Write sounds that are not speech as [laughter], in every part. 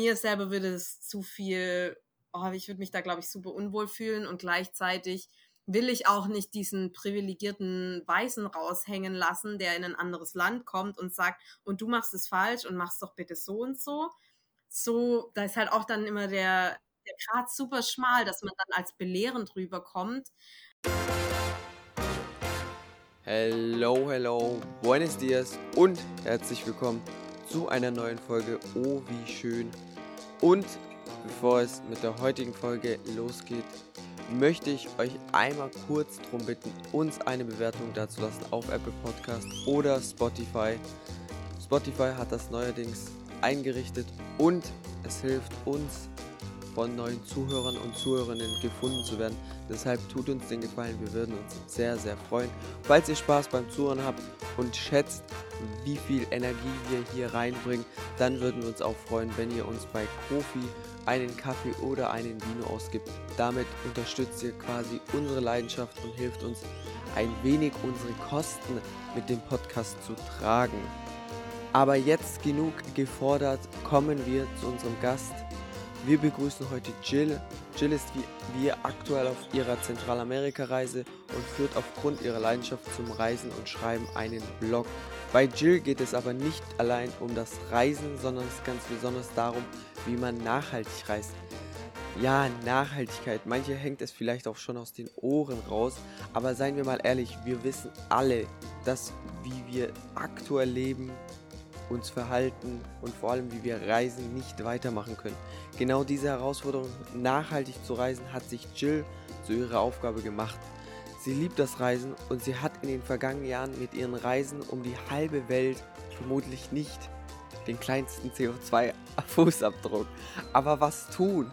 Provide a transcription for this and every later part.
mir selber würde es zu viel, oh, ich würde mich da, glaube ich, super unwohl fühlen und gleichzeitig will ich auch nicht diesen privilegierten Weißen raushängen lassen, der in ein anderes Land kommt und sagt, und du machst es falsch und machst doch bitte so und so. So, da ist halt auch dann immer der, der Grad super schmal, dass man dann als belehrend rüberkommt. Hello, hello, buenos dias und herzlich willkommen zu einer neuen Folge Oh, wie schön. Und bevor es mit der heutigen Folge losgeht, möchte ich euch einmal kurz darum bitten, uns eine Bewertung dazulassen auf Apple Podcast oder Spotify. Spotify hat das neuerdings eingerichtet und es hilft uns von neuen Zuhörern und Zuhörerinnen gefunden zu werden. Deshalb tut uns den Gefallen, wir würden uns sehr, sehr freuen. Falls ihr Spaß beim Zuhören habt und schätzt, wie viel Energie wir hier reinbringen, dann würden wir uns auch freuen, wenn ihr uns bei Kofi einen Kaffee oder einen Vino ausgibt. Damit unterstützt ihr quasi unsere Leidenschaft und hilft uns ein wenig unsere Kosten mit dem Podcast zu tragen. Aber jetzt genug gefordert, kommen wir zu unserem Gast. Wir begrüßen heute Jill. Jill ist wie wir aktuell auf ihrer Zentralamerika-Reise und führt aufgrund ihrer Leidenschaft zum Reisen und Schreiben einen Blog. Bei Jill geht es aber nicht allein um das Reisen, sondern es ganz besonders darum, wie man nachhaltig reist. Ja, Nachhaltigkeit. Manche hängt es vielleicht auch schon aus den Ohren raus, aber seien wir mal ehrlich, wir wissen alle, dass wie wir aktuell leben, uns verhalten und vor allem wie wir reisen nicht weitermachen können. Genau diese Herausforderung, nachhaltig zu reisen, hat sich Jill zu ihrer Aufgabe gemacht. Sie liebt das Reisen und sie hat in den vergangenen Jahren mit ihren Reisen um die halbe Welt vermutlich nicht den kleinsten CO2-Fußabdruck. Aber was tun?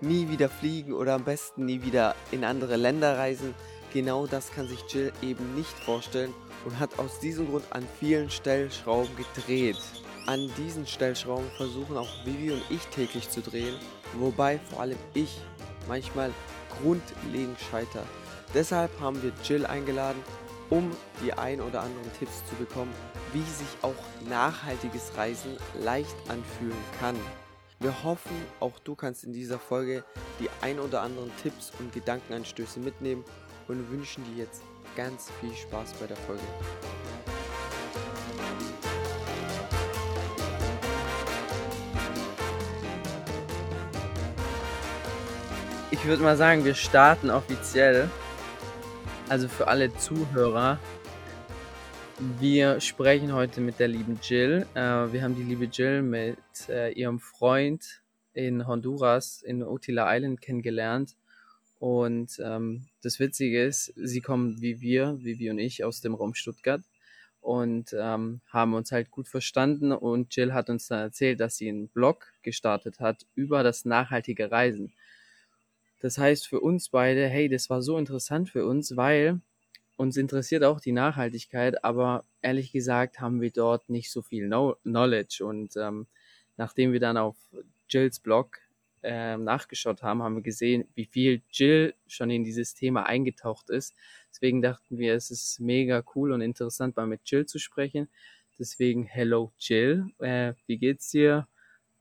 Nie wieder fliegen oder am besten nie wieder in andere Länder reisen? Genau das kann sich Jill eben nicht vorstellen und hat aus diesem Grund an vielen Stellschrauben gedreht. An diesen Stellschrauben versuchen auch Vivi und ich täglich zu drehen, wobei vor allem ich manchmal grundlegend scheitere. Deshalb haben wir Jill eingeladen, um die ein oder anderen Tipps zu bekommen, wie sich auch nachhaltiges Reisen leicht anfühlen kann. Wir hoffen, auch du kannst in dieser Folge die ein oder anderen Tipps und Gedankenanstöße mitnehmen und wünschen dir jetzt ganz viel Spaß bei der Folge. Ich würde mal sagen, wir starten offiziell. Also für alle Zuhörer, wir sprechen heute mit der lieben Jill. Äh, wir haben die liebe Jill mit äh, ihrem Freund in Honduras, in Utila Island kennengelernt. Und ähm, das Witzige ist, sie kommen wie wir, wie wir und ich, aus dem Raum Stuttgart und ähm, haben uns halt gut verstanden. Und Jill hat uns dann erzählt, dass sie einen Blog gestartet hat über das nachhaltige Reisen. Das heißt für uns beide, hey, das war so interessant für uns, weil uns interessiert auch die Nachhaltigkeit, aber ehrlich gesagt haben wir dort nicht so viel Knowledge. Und ähm, nachdem wir dann auf Jills Blog äh, nachgeschaut haben, haben wir gesehen, wie viel Jill schon in dieses Thema eingetaucht ist. Deswegen dachten wir, es ist mega cool und interessant, mal mit Jill zu sprechen. Deswegen, hello Jill, äh, wie geht's dir?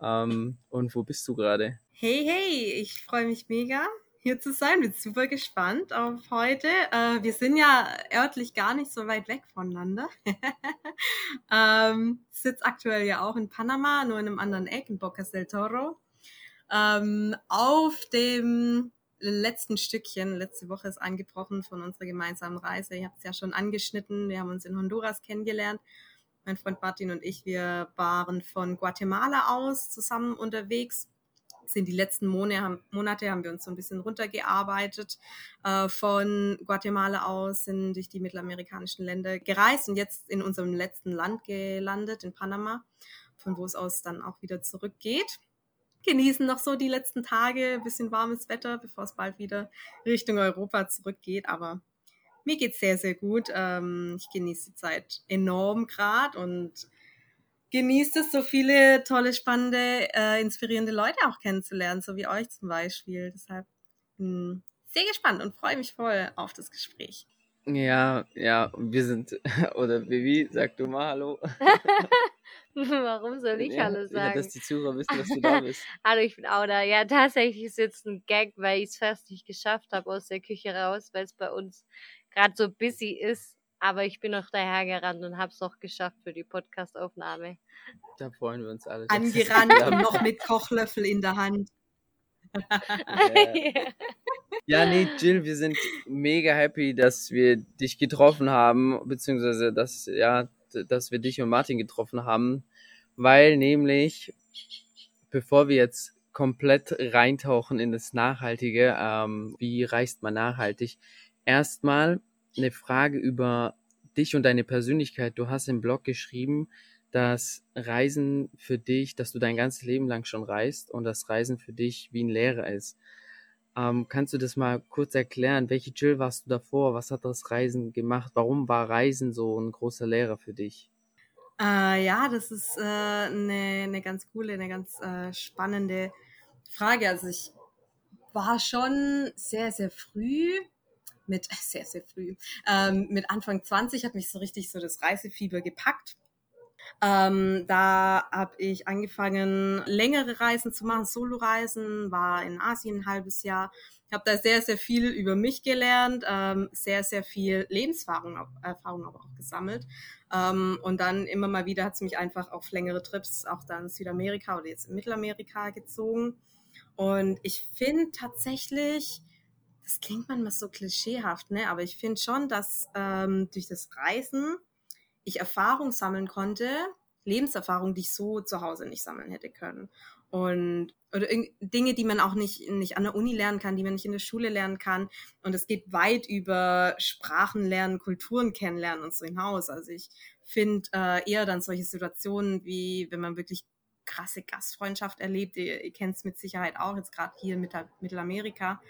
Ähm, und wo bist du gerade? Hey, hey, ich freue mich mega, hier zu sein. Bin super gespannt auf heute. Äh, wir sind ja örtlich gar nicht so weit weg voneinander. [laughs] ähm, sitze aktuell ja auch in Panama, nur in einem anderen Eck, in Bocas del Toro. Ähm, auf dem letzten Stückchen, letzte Woche ist angebrochen von unserer gemeinsamen Reise. Ich habe es ja schon angeschnitten. Wir haben uns in Honduras kennengelernt. Mein Freund Martin und ich, wir waren von Guatemala aus zusammen unterwegs. Sind die letzten Monate, haben wir uns so ein bisschen runtergearbeitet. Äh, von Guatemala aus sind durch die mittelamerikanischen Länder gereist und jetzt in unserem letzten Land gelandet, in Panama, von wo es aus dann auch wieder zurückgeht genießen noch so die letzten Tage, bisschen warmes Wetter, bevor es bald wieder Richtung Europa zurückgeht. Aber mir geht's sehr, sehr gut. Ähm, ich genieße die Zeit enorm gerade und genieße es, so viele tolle, spannende, äh, inspirierende Leute auch kennenzulernen, so wie euch zum Beispiel. Deshalb mh, hm, sehr gespannt und freue mich voll auf das Gespräch. Ja, ja, wir sind, [laughs] oder Vivi, sag du mal Hallo. [laughs] [laughs] Warum soll ich ja, Hallo Ja, sagen? dass die Zuhörer wissen, dass du [laughs] da bist. Hallo, ich bin Auda. Ja, tatsächlich ist jetzt ein Gag, weil ich es fast nicht geschafft habe aus der Küche raus, weil es bei uns gerade so busy ist. Aber ich bin noch dahergerannt und habe es auch geschafft für die Podcast-Aufnahme. Da freuen wir uns alle. Angerannt und noch mit Kochlöffel in der Hand. [laughs] Ja. Ja, nee, Jill, wir sind mega happy, dass wir dich getroffen haben, beziehungsweise dass, ja, dass wir dich und Martin getroffen haben, weil nämlich, bevor wir jetzt komplett reintauchen in das Nachhaltige, ähm, wie reist man nachhaltig, erstmal eine Frage über dich und deine Persönlichkeit. Du hast im Blog geschrieben, dass Reisen für dich, dass du dein ganzes Leben lang schon reist und dass Reisen für dich wie ein Lehrer ist. Ähm, kannst du das mal kurz erklären? Welche Jill warst du davor? Was hat das Reisen gemacht? Warum war Reisen so ein großer Lehrer für dich? Äh, ja, das ist äh, eine, eine ganz coole, eine ganz äh, spannende Frage. Also ich war schon sehr, sehr früh mit, [laughs] sehr, sehr früh, ähm, mit Anfang 20 hat mich so richtig so das Reisefieber gepackt. Ähm, da habe ich angefangen, längere Reisen zu machen, Solo-Reisen, war in Asien ein halbes Jahr, habe da sehr, sehr viel über mich gelernt, ähm, sehr, sehr viel Lebenserfahrung Erfahrung aber auch gesammelt. Ähm, und dann immer mal wieder hat es mich einfach auf längere Trips, auch dann Südamerika oder jetzt in Mittelamerika gezogen. Und ich finde tatsächlich, das klingt manchmal so klischeehaft, ne? aber ich finde schon, dass ähm, durch das Reisen ich Erfahrung sammeln konnte, Lebenserfahrung, die ich so zu Hause nicht sammeln hätte können. Und oder Dinge, die man auch nicht, nicht an der Uni lernen kann, die man nicht in der Schule lernen kann. Und es geht weit über Sprachen lernen, Kulturen kennenlernen und so hinaus. Also ich finde äh, eher dann solche Situationen, wie wenn man wirklich krasse Gastfreundschaft erlebt, ihr, ihr kennt es mit Sicherheit auch, jetzt gerade hier in Mittel Mittelamerika,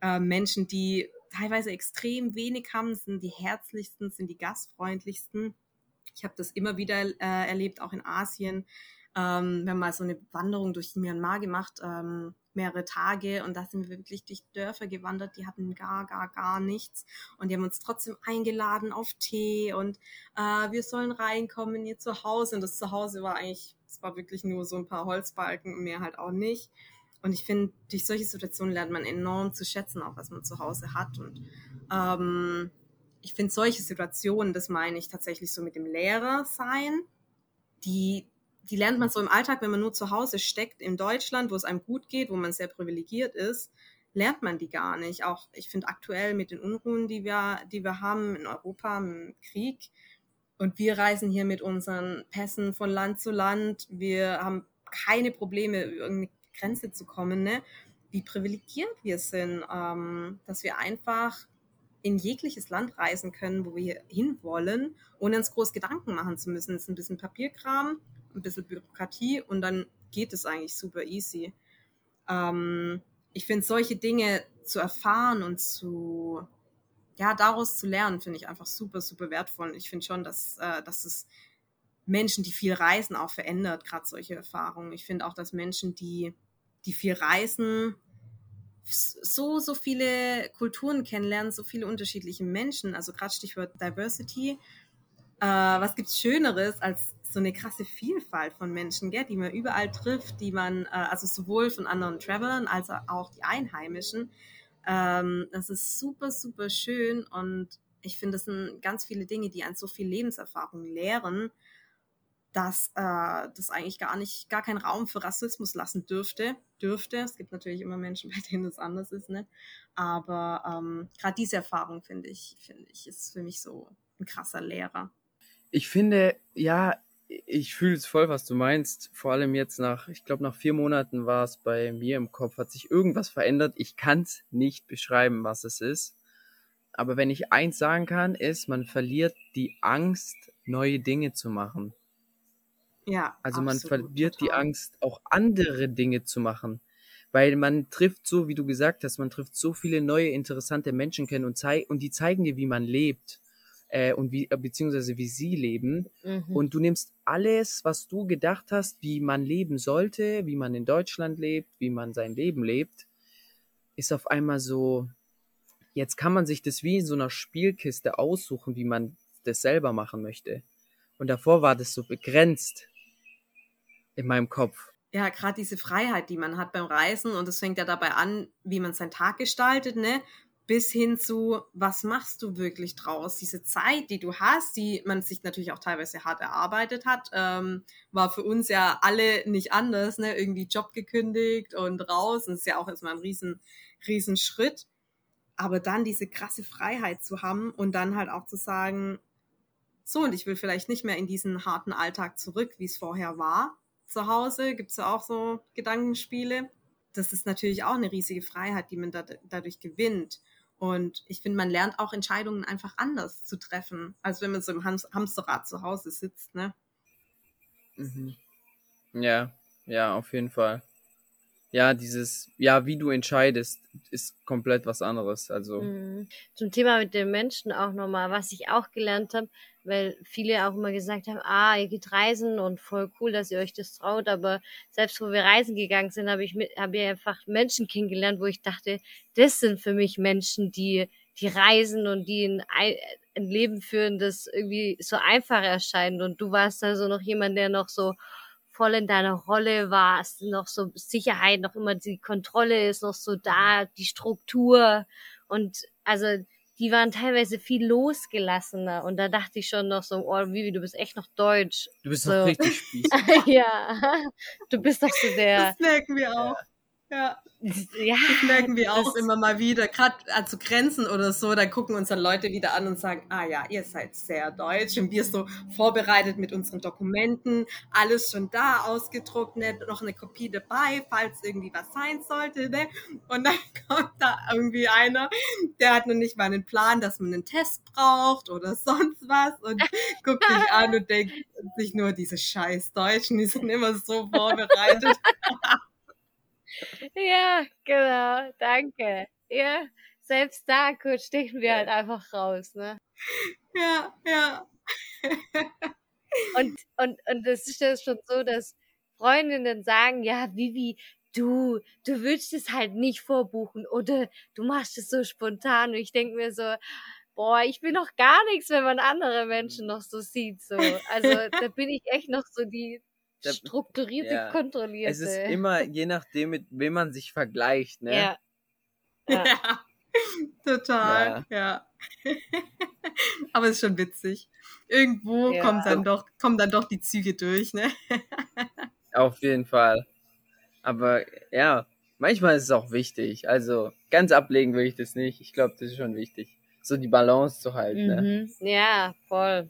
äh, Menschen, die teilweise extrem wenig haben, sind die herzlichsten, sind die gastfreundlichsten. Ich habe das immer wieder äh, erlebt, auch in Asien. Ähm, wir haben mal so eine Wanderung durch Myanmar gemacht, ähm, mehrere Tage, und da sind wir wirklich durch Dörfer gewandert, die hatten gar, gar, gar nichts. Und die haben uns trotzdem eingeladen auf Tee und äh, wir sollen reinkommen in ihr Zuhause. Und das Zuhause war eigentlich, es war wirklich nur so ein paar Holzbalken und mehr halt auch nicht. Und ich finde, durch solche Situationen lernt man enorm zu schätzen, auch was man zu Hause hat. Und ähm, ich finde solche Situationen, das meine ich tatsächlich so mit dem Lehrer sein, die, die lernt man so im Alltag, wenn man nur zu Hause steckt in Deutschland, wo es einem gut geht, wo man sehr privilegiert ist, lernt man die gar nicht. Auch ich finde aktuell mit den Unruhen, die wir, die wir haben in Europa, im Krieg, und wir reisen hier mit unseren Pässen von Land zu Land. Wir haben keine Probleme, über irgendeine Grenze zu kommen, ne? Wie privilegiert wir sind, ähm, dass wir einfach in jegliches Land reisen können, wo wir hinwollen, ohne uns groß Gedanken machen zu müssen. Es ist ein bisschen Papierkram, ein bisschen Bürokratie und dann geht es eigentlich super easy. Ähm, ich finde, solche Dinge zu erfahren und zu, ja, daraus zu lernen, finde ich einfach super, super wertvoll. Ich finde schon, dass, äh, dass es Menschen, die viel reisen, auch verändert, gerade solche Erfahrungen. Ich finde auch, dass Menschen, die, die viel reisen, so, so viele Kulturen kennenlernen, so viele unterschiedliche Menschen, also gerade Stichwort Diversity. Äh, was gibt's Schöneres als so eine krasse Vielfalt von Menschen, gell, die man überall trifft, die man, äh, also sowohl von anderen Travelern als auch die Einheimischen. Ähm, das ist super, super schön und ich finde, das sind ganz viele Dinge, die an so viel Lebenserfahrung lehren, dass äh, das eigentlich gar nicht, gar keinen Raum für Rassismus lassen dürfte. Dürfte. Es gibt natürlich immer Menschen, [laughs] bei denen das anders ist, ne? Aber ähm, gerade diese Erfahrung finde ich, finde ich, ist für mich so ein krasser Lehrer. Ich finde, ja, ich fühle es voll, was du meinst. Vor allem jetzt nach, ich glaube, nach vier Monaten war es bei mir im Kopf, hat sich irgendwas verändert. Ich kann es nicht beschreiben, was es ist. Aber wenn ich eins sagen kann, ist, man verliert die Angst, neue Dinge zu machen. Ja. Also man verliert die total. Angst, auch andere Dinge zu machen. Weil man trifft so, wie du gesagt hast, man trifft so viele neue, interessante Menschen kennen und, zei und die zeigen dir, wie man lebt. Äh, und wie, äh, beziehungsweise wie sie leben. Mhm. Und du nimmst alles, was du gedacht hast, wie man leben sollte, wie man in Deutschland lebt, wie man sein Leben lebt, ist auf einmal so, jetzt kann man sich das wie in so einer Spielkiste aussuchen, wie man das selber machen möchte. Und davor war das so begrenzt. In meinem Kopf. Ja, gerade diese Freiheit, die man hat beim Reisen und es fängt ja dabei an, wie man seinen Tag gestaltet, ne? Bis hin zu, was machst du wirklich draus? Diese Zeit, die du hast, die man sich natürlich auch teilweise hart erarbeitet hat, ähm, war für uns ja alle nicht anders, ne? Irgendwie Job gekündigt und raus. Und das ist ja auch erstmal ein riesen, riesen Schritt. Aber dann diese krasse Freiheit zu haben und dann halt auch zu sagen, so, und ich will vielleicht nicht mehr in diesen harten Alltag zurück, wie es vorher war. Zu Hause gibt es ja auch so Gedankenspiele. Das ist natürlich auch eine riesige Freiheit, die man da, dadurch gewinnt. Und ich finde, man lernt auch Entscheidungen einfach anders zu treffen, als wenn man so im Hamsterrad zu Hause sitzt, ne? Mhm. Ja, ja, auf jeden Fall ja, dieses, ja, wie du entscheidest, ist komplett was anderes. Also. Mhm. Zum Thema mit den Menschen auch nochmal, was ich auch gelernt habe, weil viele auch immer gesagt haben, ah, ihr geht reisen und voll cool, dass ihr euch das traut, aber selbst wo wir reisen gegangen sind, habe ich mit, habe ich einfach Menschen kennengelernt, wo ich dachte, das sind für mich Menschen, die, die reisen und die ein, ein Leben führen, das irgendwie so einfach erscheint und du warst also noch jemand, der noch so, voll in deiner Rolle warst, noch so Sicherheit, noch immer die Kontrolle ist noch so da, die Struktur und also die waren teilweise viel losgelassener und da dachte ich schon noch so, oh Vivi, du bist echt noch deutsch. Du bist so. doch richtig [laughs] spießig. ja, du bist doch so der. Das merken wir auch. Ja. ja. Das merken wir auch immer mal wieder. Gerade zu Grenzen oder so, da gucken uns dann Leute wieder an und sagen, ah ja, ihr seid sehr deutsch. Und wir so vorbereitet mit unseren Dokumenten, alles schon da ausgedruckt, ne? noch eine Kopie dabei, falls irgendwie was sein sollte. Ne? Und dann [laughs] kommt da irgendwie einer, der hat noch nicht mal einen Plan, dass man einen Test braucht oder sonst was und [laughs] guckt sich an und denkt sich nur, diese scheiß Deutschen, die sind immer so vorbereitet. [laughs] Ja, genau, danke. Ja, selbst da kurz stechen wir halt einfach raus, ne? Ja, ja. und, und, und das ist ja schon so, dass Freundinnen sagen, ja, Vivi, du, du willst es halt nicht vorbuchen oder du machst es so spontan. Und ich denke mir so, boah, ich bin noch gar nichts, wenn man andere Menschen noch so sieht. So. Also da bin ich echt noch so die strukturierte, ja. kontrollierte. Es ist immer je nachdem, mit wem man sich vergleicht, ne? Ja. Ja. ja. [laughs] Total, ja. ja. [laughs] Aber es ist schon witzig. Irgendwo ja. kommt dann doch, kommen dann doch die Züge durch, ne? [laughs] Auf jeden Fall. Aber ja, manchmal ist es auch wichtig. Also ganz ablegen will ich das nicht. Ich glaube, das ist schon wichtig. So die Balance zu halten. Ne? Mhm. Ne? Ja, voll.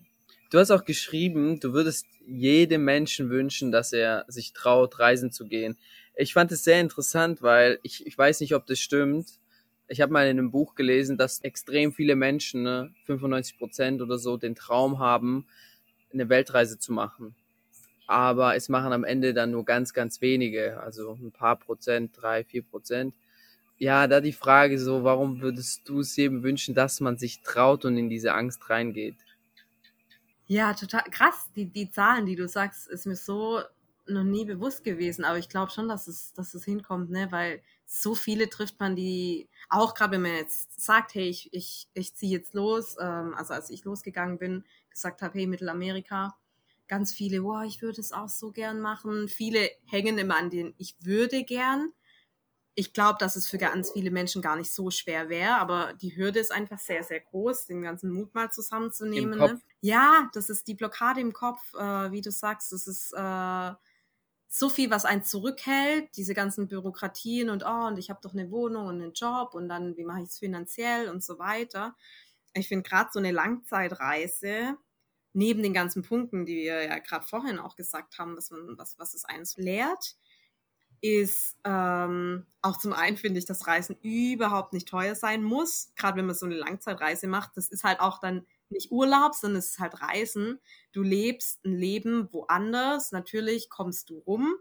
Du hast auch geschrieben, du würdest jedem Menschen wünschen, dass er sich traut, reisen zu gehen. Ich fand es sehr interessant, weil ich, ich weiß nicht, ob das stimmt. Ich habe mal in einem Buch gelesen, dass extrem viele Menschen, ne, 95 Prozent oder so, den Traum haben, eine Weltreise zu machen. Aber es machen am Ende dann nur ganz, ganz wenige, also ein paar Prozent, drei, vier Prozent. Ja, da die Frage so, warum würdest du es jedem wünschen, dass man sich traut und in diese Angst reingeht? Ja, total krass. Die, die Zahlen, die du sagst, ist mir so noch nie bewusst gewesen. Aber ich glaube schon, dass es, dass es hinkommt, ne? Weil so viele trifft man, die auch gerade, wenn man jetzt sagt, hey, ich, ich, ich ziehe jetzt los, ähm, also als ich losgegangen bin, gesagt habe, hey, Mittelamerika, ganz viele, wow, ich würde es auch so gern machen. Viele hängen immer an den, ich würde gern ich glaube, dass es für ganz viele Menschen gar nicht so schwer wäre, aber die Hürde ist einfach sehr, sehr groß, den ganzen Mut mal zusammenzunehmen. Ne? Ja, das ist die Blockade im Kopf, äh, wie du sagst, das ist äh, so viel, was einen zurückhält, diese ganzen Bürokratien und oh, und ich habe doch eine Wohnung und einen Job und dann, wie mache ich es finanziell und so weiter. Ich finde gerade so eine Langzeitreise, neben den ganzen Punkten, die wir ja gerade vorhin auch gesagt haben, was, man, was, was es eines lehrt, ist ähm, auch zum einen finde ich, dass Reisen überhaupt nicht teuer sein muss. Gerade wenn man so eine Langzeitreise macht, das ist halt auch dann nicht Urlaub, sondern es ist halt Reisen. Du lebst ein Leben woanders. Natürlich kommst du rum,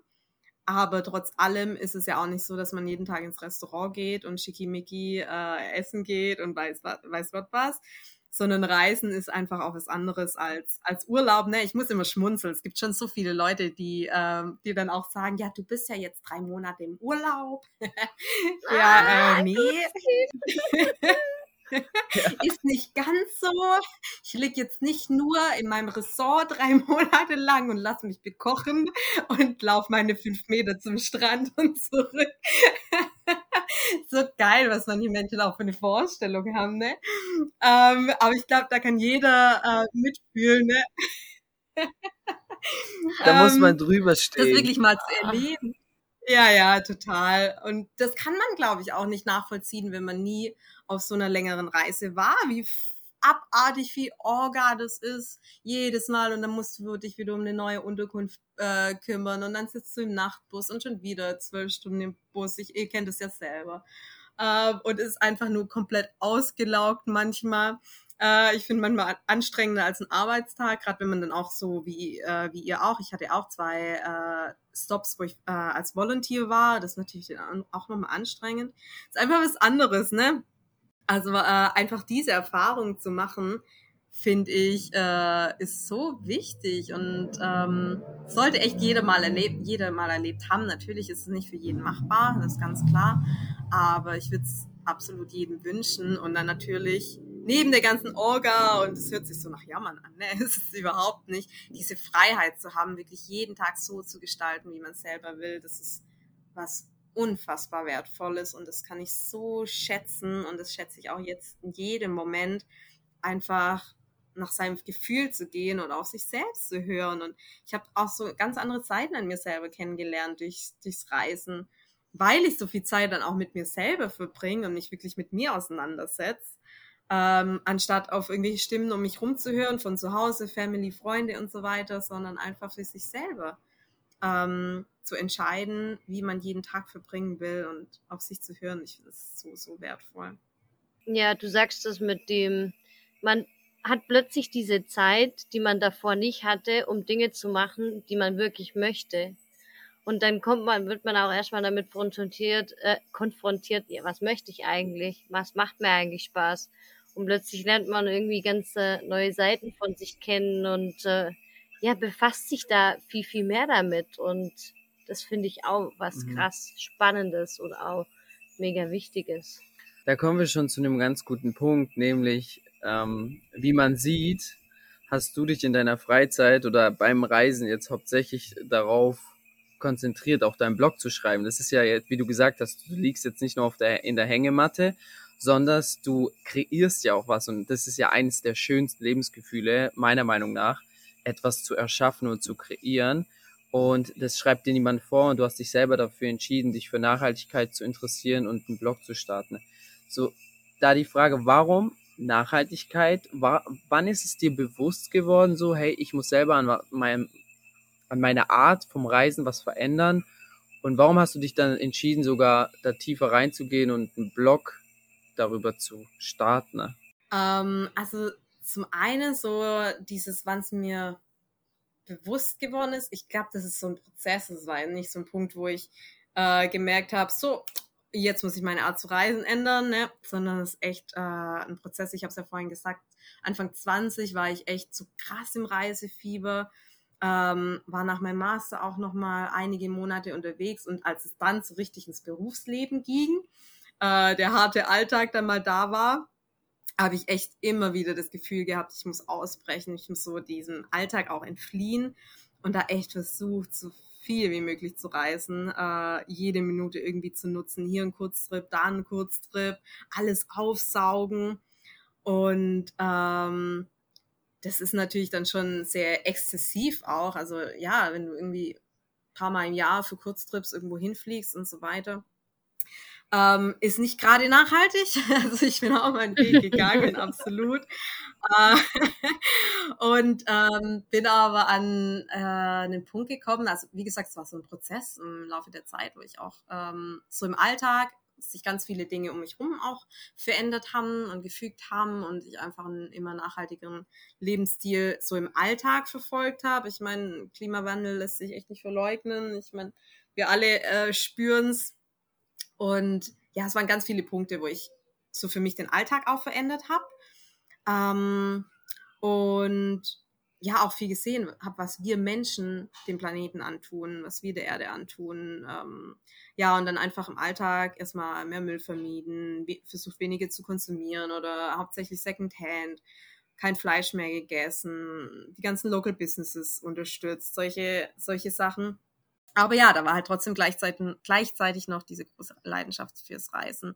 aber trotz allem ist es ja auch nicht so, dass man jeden Tag ins Restaurant geht und schickimicki äh, essen geht und weiß, weiß Gott was, sondern Reisen ist einfach auch was anderes als, als Urlaub. Ne? Ich muss immer schmunzeln. Es gibt schon so viele Leute, die, ähm, die dann auch sagen, ja, du bist ja jetzt drei Monate im Urlaub. [laughs] ja, äh, ah, [laughs] nee. [laughs] ist nicht ganz so. Ich liege jetzt nicht nur in meinem Ressort drei [laughs] Monate lang und lasse mich bekochen und laufe meine fünf Meter zum Strand und zurück. [laughs] so geil, was manche Menschen auch für eine Vorstellung haben, ne? Ähm, aber ich glaube, da kann jeder äh, mitfühlen, ne? da muss man ähm, drüber stehen. Das wirklich mal zu erleben. Ja, ja, total. Und das kann man, glaube ich, auch nicht nachvollziehen, wenn man nie auf so einer längeren Reise war, wie abartig viel Orga das ist, jedes Mal. Und dann musst du dich wieder um eine neue Unterkunft äh, kümmern. Und dann sitzt du im Nachtbus und schon wieder zwölf Stunden im Bus. Ich, ihr kennt das ja selber. Äh, und ist einfach nur komplett ausgelaugt manchmal. Äh, ich finde manchmal anstrengender als ein Arbeitstag, gerade wenn man dann auch so wie, äh, wie ihr auch, ich hatte auch zwei äh, Stops, wo ich äh, als Volunteer war, das ist natürlich auch nochmal anstrengend. ist einfach was anderes, ne? Also äh, einfach diese Erfahrung zu machen, finde ich, äh, ist so wichtig und ähm, sollte echt jeder mal erlebt, jeder mal erlebt haben. Natürlich ist es nicht für jeden machbar, das ist ganz klar, aber ich würde es absolut jedem wünschen und dann natürlich neben der ganzen Orga, und es hört sich so nach Jammern an, ne? [laughs] es ist überhaupt nicht, diese Freiheit zu haben, wirklich jeden Tag so zu gestalten, wie man selber will, das ist was unfassbar wertvolles und das kann ich so schätzen und das schätze ich auch jetzt in jedem Moment, einfach nach seinem Gefühl zu gehen und auf sich selbst zu hören. Und ich habe auch so ganz andere Seiten an mir selber kennengelernt durch, durchs Reisen, weil ich so viel Zeit dann auch mit mir selber verbringe und mich wirklich mit mir auseinandersetze ähm, anstatt auf irgendwelche Stimmen um mich rumzuhören von zu Hause, Family, Freunde und so weiter, sondern einfach für sich selber ähm, zu entscheiden, wie man jeden Tag verbringen will und auf sich zu hören. Ich finde das so, so wertvoll. Ja, du sagst das mit dem, man hat plötzlich diese Zeit, die man davor nicht hatte, um Dinge zu machen, die man wirklich möchte. Und dann kommt man, wird man auch erstmal damit konfrontiert, äh, konfrontiert, ja, was möchte ich eigentlich? Was macht mir eigentlich Spaß? Und plötzlich lernt man irgendwie ganze neue Seiten von sich kennen und äh, ja, befasst sich da viel, viel mehr damit. Und das finde ich auch was mhm. krass Spannendes und auch mega Wichtiges. Da kommen wir schon zu einem ganz guten Punkt, nämlich ähm, wie man sieht, hast du dich in deiner Freizeit oder beim Reisen jetzt hauptsächlich darauf konzentriert, auch deinen Blog zu schreiben. Das ist ja, wie du gesagt hast, du liegst jetzt nicht nur auf der, in der Hängematte, sondern du kreierst ja auch was und das ist ja eines der schönsten Lebensgefühle, meiner Meinung nach, etwas zu erschaffen und zu kreieren. Und das schreibt dir niemand vor und du hast dich selber dafür entschieden, dich für Nachhaltigkeit zu interessieren und einen Blog zu starten. So, da die Frage, warum Nachhaltigkeit? War, wann ist es dir bewusst geworden, so, hey, ich muss selber an meinem, an meiner Art vom Reisen was verändern? Und warum hast du dich dann entschieden, sogar da tiefer reinzugehen und einen Blog darüber zu starten? Ne? Ähm, also zum einen so dieses, wann es mir bewusst geworden ist. Ich glaube, das ist so ein Prozess. Es war nicht so ein Punkt, wo ich äh, gemerkt habe, so, jetzt muss ich meine Art zu reisen ändern, ne? sondern es ist echt äh, ein Prozess. Ich habe es ja vorhin gesagt, Anfang 20 war ich echt so krass im Reisefieber, ähm, war nach meinem Master auch noch mal einige Monate unterwegs und als es dann so richtig ins Berufsleben ging, äh, der harte Alltag dann mal da war, habe ich echt immer wieder das Gefühl gehabt, ich muss ausbrechen, ich muss so diesen Alltag auch entfliehen und da echt versucht, so viel wie möglich zu reisen, äh, jede Minute irgendwie zu nutzen, hier ein Kurztrip, da ein Kurztrip, alles aufsaugen. Und ähm, das ist natürlich dann schon sehr exzessiv auch, also ja, wenn du irgendwie ein paar Mal im Jahr für Kurztrips irgendwo hinfliegst und so weiter, ähm, ist nicht gerade nachhaltig. [laughs] Also ich bin auch meinen Weg gegangen, [laughs] absolut. Äh, [laughs] und ähm, bin aber an äh, einen Punkt gekommen, also wie gesagt, es war so ein Prozess im Laufe der Zeit, wo ich auch ähm, so im Alltag sich ganz viele Dinge um mich herum auch verändert haben und gefügt haben und ich einfach einen immer nachhaltigeren Lebensstil so im Alltag verfolgt habe. Ich meine, Klimawandel lässt sich echt nicht verleugnen. Ich meine, wir alle äh, spüren es und ja, es waren ganz viele Punkte, wo ich so für mich den Alltag auch verändert habe. Ähm, und ja auch viel gesehen habe, was wir Menschen dem Planeten antun, was wir der Erde antun. Ähm, ja, und dann einfach im Alltag erstmal mehr Müll vermieden, versucht weniger zu konsumieren oder hauptsächlich Secondhand, kein Fleisch mehr gegessen, die ganzen Local Businesses unterstützt, solche, solche Sachen. Aber ja, da war halt trotzdem gleichzeitig, gleichzeitig noch diese große Leidenschaft fürs Reisen.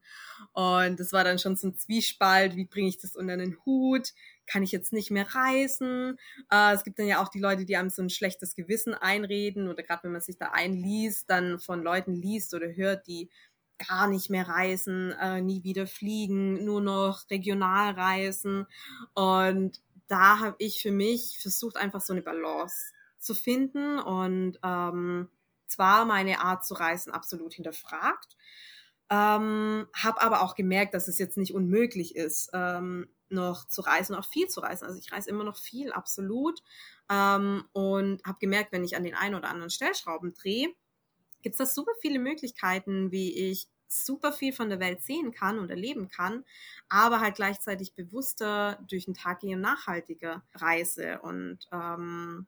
Und das war dann schon so ein Zwiespalt, wie bringe ich das unter den Hut? Kann ich jetzt nicht mehr reisen? Äh, es gibt dann ja auch die Leute, die einem so ein schlechtes Gewissen einreden oder gerade wenn man sich da einliest, dann von Leuten liest oder hört, die gar nicht mehr reisen, äh, nie wieder fliegen, nur noch regional reisen. Und da habe ich für mich versucht, einfach so eine Balance zu finden und ähm, zwar meine Art zu reisen absolut hinterfragt, ähm, habe aber auch gemerkt, dass es jetzt nicht unmöglich ist, ähm, noch zu reisen, auch viel zu reisen. Also ich reise immer noch viel, absolut. Ähm, und habe gemerkt, wenn ich an den einen oder anderen Stellschrauben drehe, gibt es da super viele Möglichkeiten, wie ich super viel von der Welt sehen kann und erleben kann, aber halt gleichzeitig bewusster durch den Tag gehen nachhaltiger reise und ähm,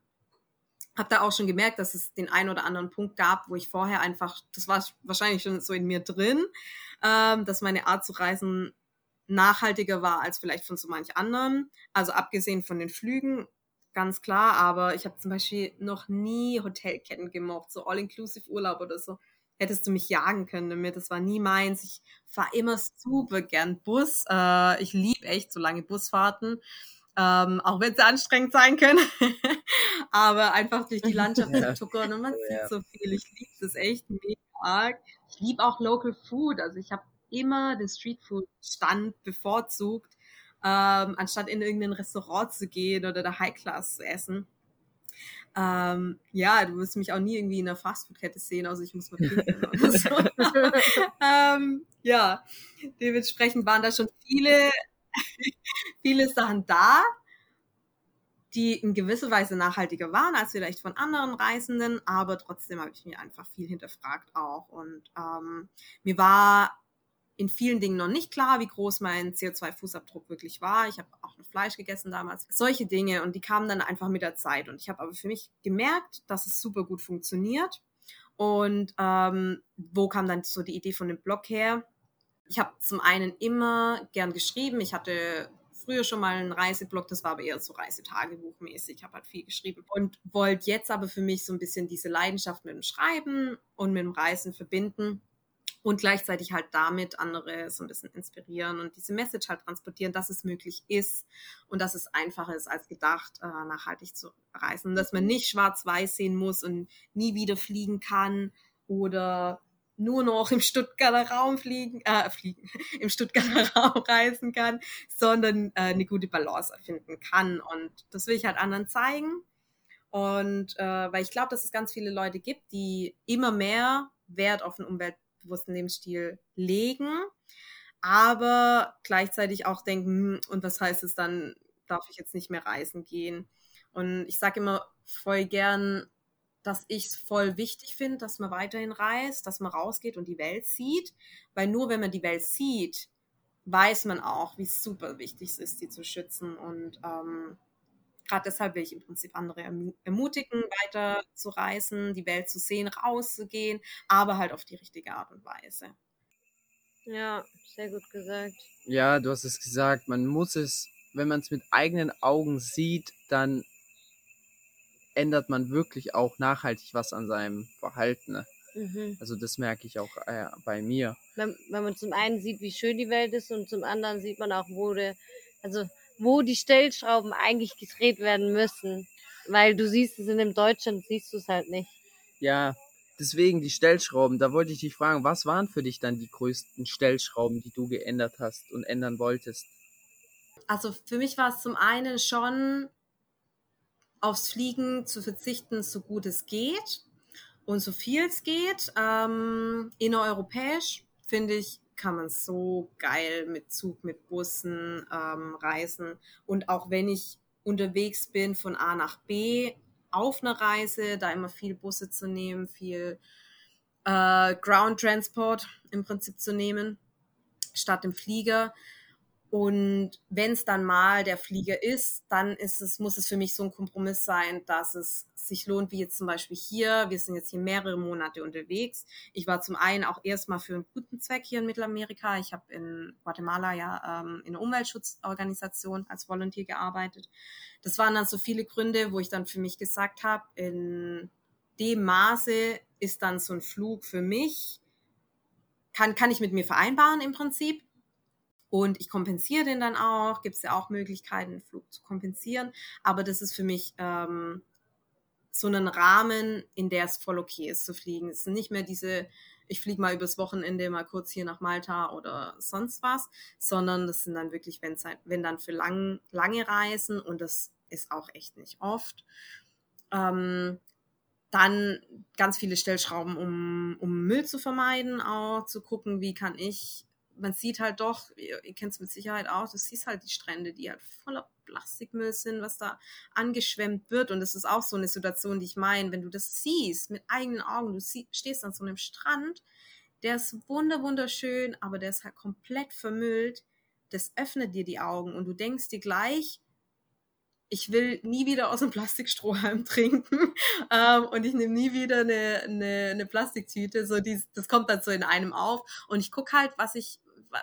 habe da auch schon gemerkt, dass es den einen oder anderen Punkt gab, wo ich vorher einfach, das war wahrscheinlich schon so in mir drin, ähm, dass meine Art zu reisen nachhaltiger war als vielleicht von so manch anderen. Also abgesehen von den Flügen, ganz klar, aber ich habe zum Beispiel noch nie Hotelketten gemocht, so All-Inclusive-Urlaub oder so. Hättest du mich jagen können damit. Das war nie meins. Ich fahre immer super gern Bus. Äh, ich liebe echt so lange Busfahrten ähm, auch wenn sie anstrengend sein können. [laughs] Aber einfach durch die Landschaft [laughs] ja. zu tuckern und man ja. sieht so viel. Ich liebe das echt mega arg. Ich liebe auch Local Food. Also ich habe immer den Streetfood-Stand bevorzugt, ähm, anstatt in irgendein Restaurant zu gehen oder da High Class zu essen. Ähm, ja, du wirst mich auch nie irgendwie in einer Fastfood-Kette sehen, also ich muss mal pinkeln oder so. [laughs] ähm, ja, dementsprechend waren da schon viele viele Sachen da, die in gewisser Weise nachhaltiger waren als vielleicht von anderen Reisenden, aber trotzdem habe ich mir einfach viel hinterfragt auch. Und ähm, mir war in vielen Dingen noch nicht klar, wie groß mein CO2-Fußabdruck wirklich war. Ich habe auch noch Fleisch gegessen damals. Solche Dinge und die kamen dann einfach mit der Zeit. Und ich habe aber für mich gemerkt, dass es super gut funktioniert. Und ähm, wo kam dann so die Idee von dem Blog her? Ich habe zum einen immer gern geschrieben. Ich hatte früher schon mal einen Reiseblog, das war aber eher so Reisetagebuchmäßig. Ich habe halt viel geschrieben und wollte jetzt aber für mich so ein bisschen diese Leidenschaft mit dem Schreiben und mit dem Reisen verbinden und gleichzeitig halt damit andere so ein bisschen inspirieren und diese Message halt transportieren, dass es möglich ist und dass es einfacher ist als gedacht, äh, nachhaltig zu reisen. Dass man nicht schwarz-weiß sehen muss und nie wieder fliegen kann oder nur noch im Stuttgarter Raum fliegen, äh, fliegen, [laughs] im Stuttgarter [laughs] Raum reisen kann, sondern äh, eine gute Balance erfinden kann. Und das will ich halt anderen zeigen. Und äh, weil ich glaube, dass es ganz viele Leute gibt, die immer mehr Wert auf einen umweltbewussten Lebensstil legen, aber gleichzeitig auch denken, hm, und was heißt es dann, darf ich jetzt nicht mehr reisen gehen? Und ich sage immer voll gern, dass ich es voll wichtig finde, dass man weiterhin reist, dass man rausgeht und die Welt sieht, weil nur wenn man die Welt sieht, weiß man auch, wie super wichtig es ist, die zu schützen und ähm, gerade deshalb will ich im Prinzip andere ermutigen, weiter zu reisen, die Welt zu sehen, rauszugehen, aber halt auf die richtige Art und Weise. Ja, sehr gut gesagt. Ja, du hast es gesagt, man muss es, wenn man es mit eigenen Augen sieht, dann ändert man wirklich auch nachhaltig was an seinem Verhalten. Ne? Mhm. Also das merke ich auch äh, bei mir. Wenn, wenn, man zum einen sieht, wie schön die Welt ist und zum anderen sieht man auch, wo de, also wo die Stellschrauben eigentlich gedreht werden müssen. Weil du siehst es in dem Deutschland, siehst du es halt nicht. Ja, deswegen die Stellschrauben. Da wollte ich dich fragen, was waren für dich dann die größten Stellschrauben, die du geändert hast und ändern wolltest? Also für mich war es zum einen schon aufs Fliegen zu verzichten, so gut es geht und so viel es geht. Ähm, innereuropäisch finde ich, kann man so geil mit Zug, mit Bussen ähm, reisen. Und auch wenn ich unterwegs bin von A nach B auf einer Reise, da immer viel Busse zu nehmen, viel äh, Ground Transport im Prinzip zu nehmen, statt dem Flieger. Und wenn es dann mal der Flieger ist, dann ist es, muss es für mich so ein Kompromiss sein, dass es sich lohnt, wie jetzt zum Beispiel hier. Wir sind jetzt hier mehrere Monate unterwegs. Ich war zum einen auch erstmal für einen guten Zweck hier in Mittelamerika. Ich habe in Guatemala ja ähm, in einer Umweltschutzorganisation als Volunteer gearbeitet. Das waren dann so viele Gründe, wo ich dann für mich gesagt habe, in dem Maße ist dann so ein Flug für mich, kann, kann ich mit mir vereinbaren im Prinzip und ich kompensiere den dann auch. Gibt es ja auch Möglichkeiten, den Flug zu kompensieren. Aber das ist für mich ähm, so einen Rahmen, in der es voll okay ist zu fliegen. Es sind nicht mehr diese, ich fliege mal übers Wochenende mal kurz hier nach Malta oder sonst was, sondern das sind dann wirklich, wenn, halt, wenn dann für lang, lange Reisen und das ist auch echt nicht oft. Ähm, dann ganz viele Stellschrauben, um, um Müll zu vermeiden, auch zu gucken, wie kann ich man sieht halt doch, ihr, kennt es mit Sicherheit auch, du siehst halt die Strände, die halt voller Plastikmüll sind, was da angeschwemmt wird. Und das ist auch so eine Situation, die ich meine, wenn du das siehst mit eigenen Augen, du sie, stehst an so einem Strand, der ist wunder wunderschön, aber der ist halt komplett vermüllt. Das öffnet dir die Augen und du denkst dir gleich, ich will nie wieder aus einem Plastikstrohhalm [laughs] trinken ähm, und ich nehme nie wieder eine, eine, eine Plastiktüte. So dies, das kommt dann so in einem auf und ich gucke halt, was ich,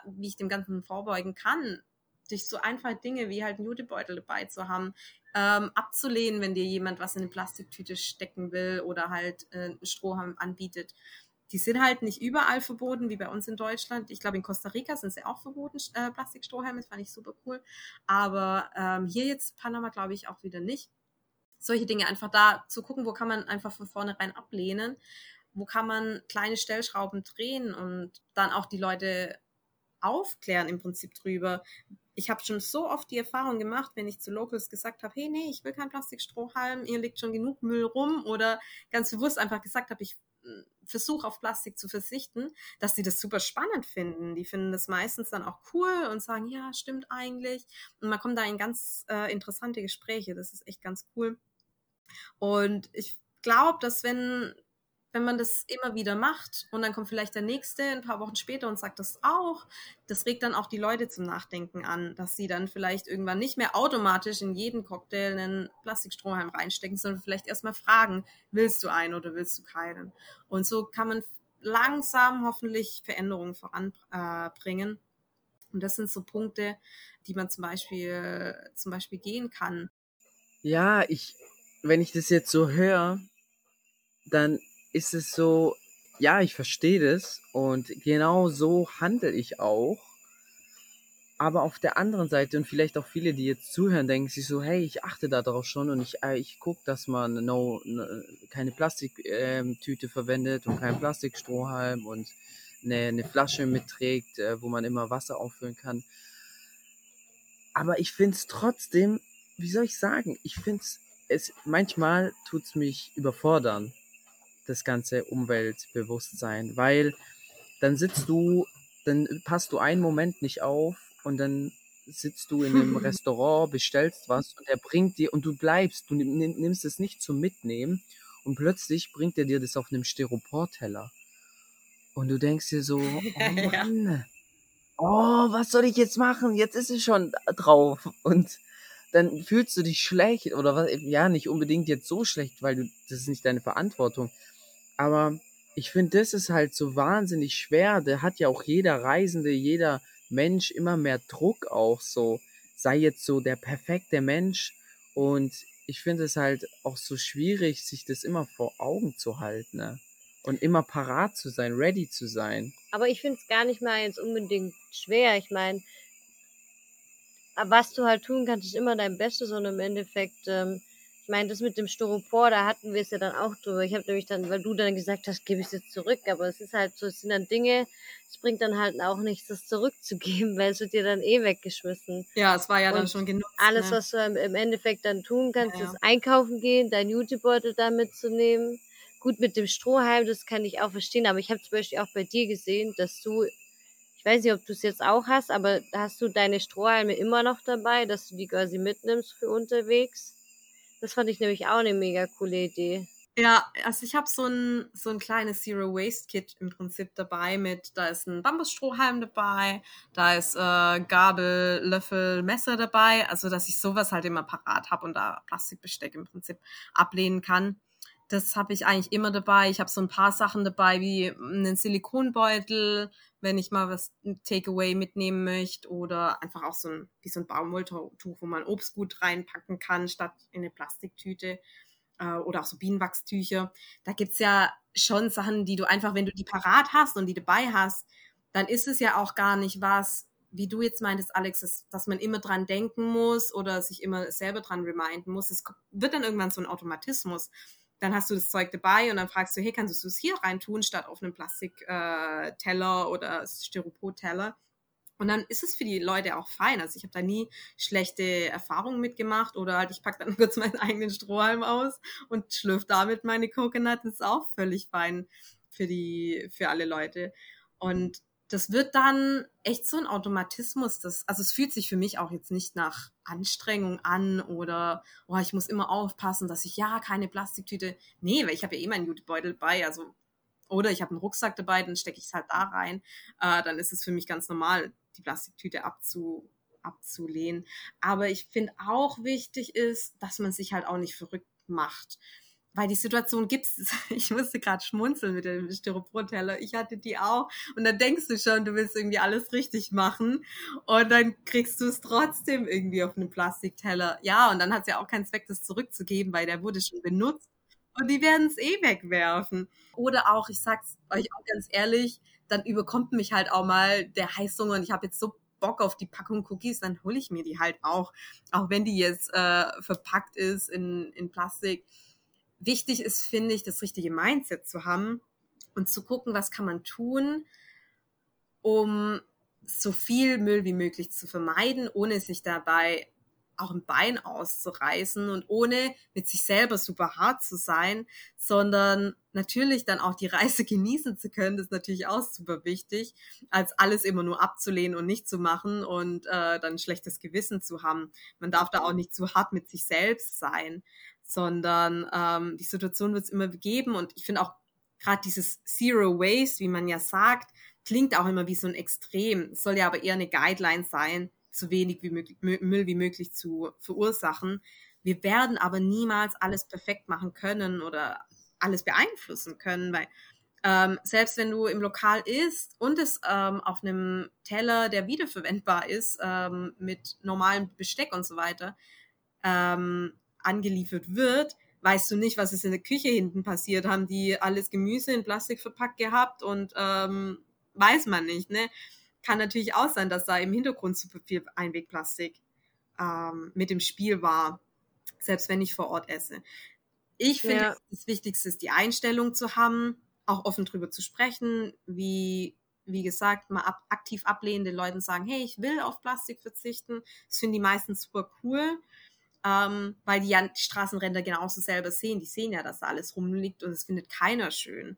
wie ich dem Ganzen vorbeugen kann. Durch so einfache Dinge wie halt einen Jutebeutel dabei zu haben, ähm, abzulehnen, wenn dir jemand was in eine Plastiktüte stecken will oder halt äh, einen Strohhalm anbietet die sind halt nicht überall verboten, wie bei uns in Deutschland. Ich glaube, in Costa Rica sind sie auch verboten, äh, Plastikstrohhalme, das fand ich super cool. Aber ähm, hier jetzt Panama, glaube ich, auch wieder nicht. Solche Dinge einfach da zu gucken, wo kann man einfach von vornherein ablehnen, wo kann man kleine Stellschrauben drehen und dann auch die Leute aufklären im Prinzip drüber. Ich habe schon so oft die Erfahrung gemacht, wenn ich zu Locals gesagt habe, hey, nee, ich will keinen Plastikstrohhalm, hier liegt schon genug Müll rum oder ganz bewusst einfach gesagt habe, ich Versuch auf Plastik zu verzichten, dass sie das super spannend finden. Die finden das meistens dann auch cool und sagen, ja, stimmt eigentlich. Und man kommt da in ganz äh, interessante Gespräche. Das ist echt ganz cool. Und ich glaube, dass wenn wenn man das immer wieder macht und dann kommt vielleicht der nächste ein paar Wochen später und sagt das auch, das regt dann auch die Leute zum Nachdenken an, dass sie dann vielleicht irgendwann nicht mehr automatisch in jeden Cocktail einen Plastikstrohhalm reinstecken, sondern vielleicht erstmal fragen, willst du einen oder willst du keinen? Und so kann man langsam hoffentlich Veränderungen voranbringen. Äh, und das sind so Punkte, die man zum Beispiel, zum Beispiel gehen kann. Ja, ich, wenn ich das jetzt so höre, dann ist es so, ja, ich verstehe das und genau so handle ich auch. Aber auf der anderen Seite und vielleicht auch viele, die jetzt zuhören, denken sich so, hey, ich achte da drauf schon und ich, äh, ich gucke, dass man no, ne, keine Plastiktüte ähm, verwendet und keinen Plastikstrohhalm und eine, eine Flasche mitträgt, äh, wo man immer Wasser auffüllen kann. Aber ich finde es trotzdem, wie soll ich sagen, ich finde es, manchmal tut es mich überfordern das ganze Umweltbewusstsein, weil dann sitzt du, dann passt du einen Moment nicht auf und dann sitzt du in einem [laughs] Restaurant, bestellst was und er bringt dir und du bleibst, du nimmst es nicht zum Mitnehmen und plötzlich bringt er dir das auf einem Styroporteller. Und du denkst dir so, [laughs] oh Mann, oh, was soll ich jetzt machen? Jetzt ist es schon drauf. Und dann fühlst du dich schlecht oder was, ja, nicht unbedingt jetzt so schlecht, weil du, das ist nicht deine Verantwortung. Aber ich finde, das ist halt so wahnsinnig schwer. Da hat ja auch jeder Reisende, jeder Mensch immer mehr Druck auch so. Sei jetzt so der perfekte Mensch. Und ich finde es halt auch so schwierig, sich das immer vor Augen zu halten. Ne? Und immer parat zu sein, ready zu sein. Aber ich finde es gar nicht mal jetzt unbedingt schwer. Ich meine, was du halt tun kannst, ist immer dein Bestes und im Endeffekt ähm, meine, das mit dem Styropor, da hatten wir es ja dann auch drüber. Ich habe nämlich dann, weil du dann gesagt hast, gebe ich es jetzt zurück, aber es ist halt so, es sind dann Dinge, es bringt dann halt auch nichts, das zurückzugeben, [laughs] weil es wird dir dann eh weggeschmissen. Ja, es war ja Und dann schon genug. Alles, ne? was du im Endeffekt dann tun kannst, ja, ja. ist einkaufen gehen, dein Jutebeutel da mitzunehmen. Gut, mit dem Strohhalm, das kann ich auch verstehen, aber ich habe zum Beispiel auch bei dir gesehen, dass du ich weiß nicht, ob du es jetzt auch hast, aber hast du deine Strohhalme immer noch dabei, dass du die quasi mitnimmst für unterwegs? Das fand ich nämlich auch eine mega coole Idee. Ja, also ich habe so ein, so ein kleines Zero Waste Kit im Prinzip dabei mit, da ist ein Bambusstrohhalm dabei, da ist äh, Gabel, Löffel, Messer dabei, also dass ich sowas halt immer parat habe und da Plastikbesteck im Prinzip ablehnen kann. Das habe ich eigentlich immer dabei. Ich habe so ein paar Sachen dabei, wie einen Silikonbeutel, wenn ich mal was Takeaway mitnehmen möchte oder einfach auch so ein, wie so ein Baumwolltuch, wo man Obst gut reinpacken kann, statt in eine Plastiktüte äh, oder auch so Bienenwachstücher. Da gibt's ja schon Sachen, die du einfach, wenn du die parat hast und die dabei hast, dann ist es ja auch gar nicht was, wie du jetzt meintest, Alex, dass, dass man immer dran denken muss oder sich immer selber dran reminden muss. Es wird dann irgendwann so ein Automatismus dann hast du das Zeug dabei und dann fragst du, hey, kannst du es hier reintun, statt auf einem Plastikteller äh, oder Styropor-Teller? Und dann ist es für die Leute auch fein. Also ich habe da nie schlechte Erfahrungen mitgemacht oder halt ich packe dann [laughs] kurz meinen eigenen Strohhalm aus und schlürfe damit meine Coconut. Das ist auch völlig fein für die, für alle Leute. Und das wird dann echt so ein Automatismus. Das, also es fühlt sich für mich auch jetzt nicht nach Anstrengung an oder oh, ich muss immer aufpassen, dass ich ja keine Plastiktüte. Nee, weil ich habe ja eh meinen Jutebeutel dabei. Also oder ich habe einen Rucksack dabei, dann stecke ich es halt da rein. Äh, dann ist es für mich ganz normal, die Plastiktüte abzu, abzulehnen. Aber ich finde auch wichtig ist, dass man sich halt auch nicht verrückt macht weil die Situation gibt's. [laughs] Ich musste gerade schmunzeln mit dem Styroporteller. Ich hatte die auch. Und dann denkst du schon, du willst irgendwie alles richtig machen. Und dann kriegst du es trotzdem irgendwie auf einen Plastikteller. Ja, und dann hat es ja auch keinen Zweck, das zurückzugeben, weil der wurde schon benutzt. Und die werden es eh wegwerfen. Oder auch, ich sag's euch auch ganz ehrlich, dann überkommt mich halt auch mal der Heißhunger und ich habe jetzt so Bock auf die Packung Cookies, dann hole ich mir die halt auch. Auch wenn die jetzt äh, verpackt ist in, in Plastik wichtig ist, finde ich, das richtige Mindset zu haben und zu gucken, was kann man tun, um so viel Müll wie möglich zu vermeiden, ohne sich dabei auch ein Bein auszureißen und ohne mit sich selber super hart zu sein, sondern natürlich dann auch die Reise [laughs] genießen zu können, das ist natürlich auch super wichtig, als alles immer nur abzulehnen und nicht zu machen und äh, dann ein schlechtes Gewissen zu haben. Man darf da auch nicht zu hart mit sich selbst sein sondern ähm, die Situation wird es immer geben und ich finde auch gerade dieses Zero Waste, wie man ja sagt, klingt auch immer wie so ein Extrem. Es soll ja aber eher eine Guideline sein, so wenig wie möglich, Müll wie möglich zu verursachen. Wir werden aber niemals alles perfekt machen können oder alles beeinflussen können, weil ähm, selbst wenn du im Lokal isst und es ähm, auf einem Teller, der wiederverwendbar ist, ähm, mit normalem Besteck und so weiter, ähm, angeliefert wird, weißt du nicht, was ist in der Küche hinten passiert. Haben die alles Gemüse in Plastik verpackt gehabt und ähm, weiß man nicht. Ne? Kann natürlich auch sein, dass da im Hintergrund super viel Einwegplastik ähm, mit dem Spiel war, selbst wenn ich vor Ort esse. Ich finde, ja. das Wichtigste ist die Einstellung zu haben, auch offen drüber zu sprechen, wie wie gesagt, mal ab, aktiv ablehnende Leuten sagen, hey, ich will auf Plastik verzichten. Das finden die meisten super cool ähm, weil die ja die Straßenränder genauso selber sehen. Die sehen ja, dass da alles rumliegt und es findet keiner schön.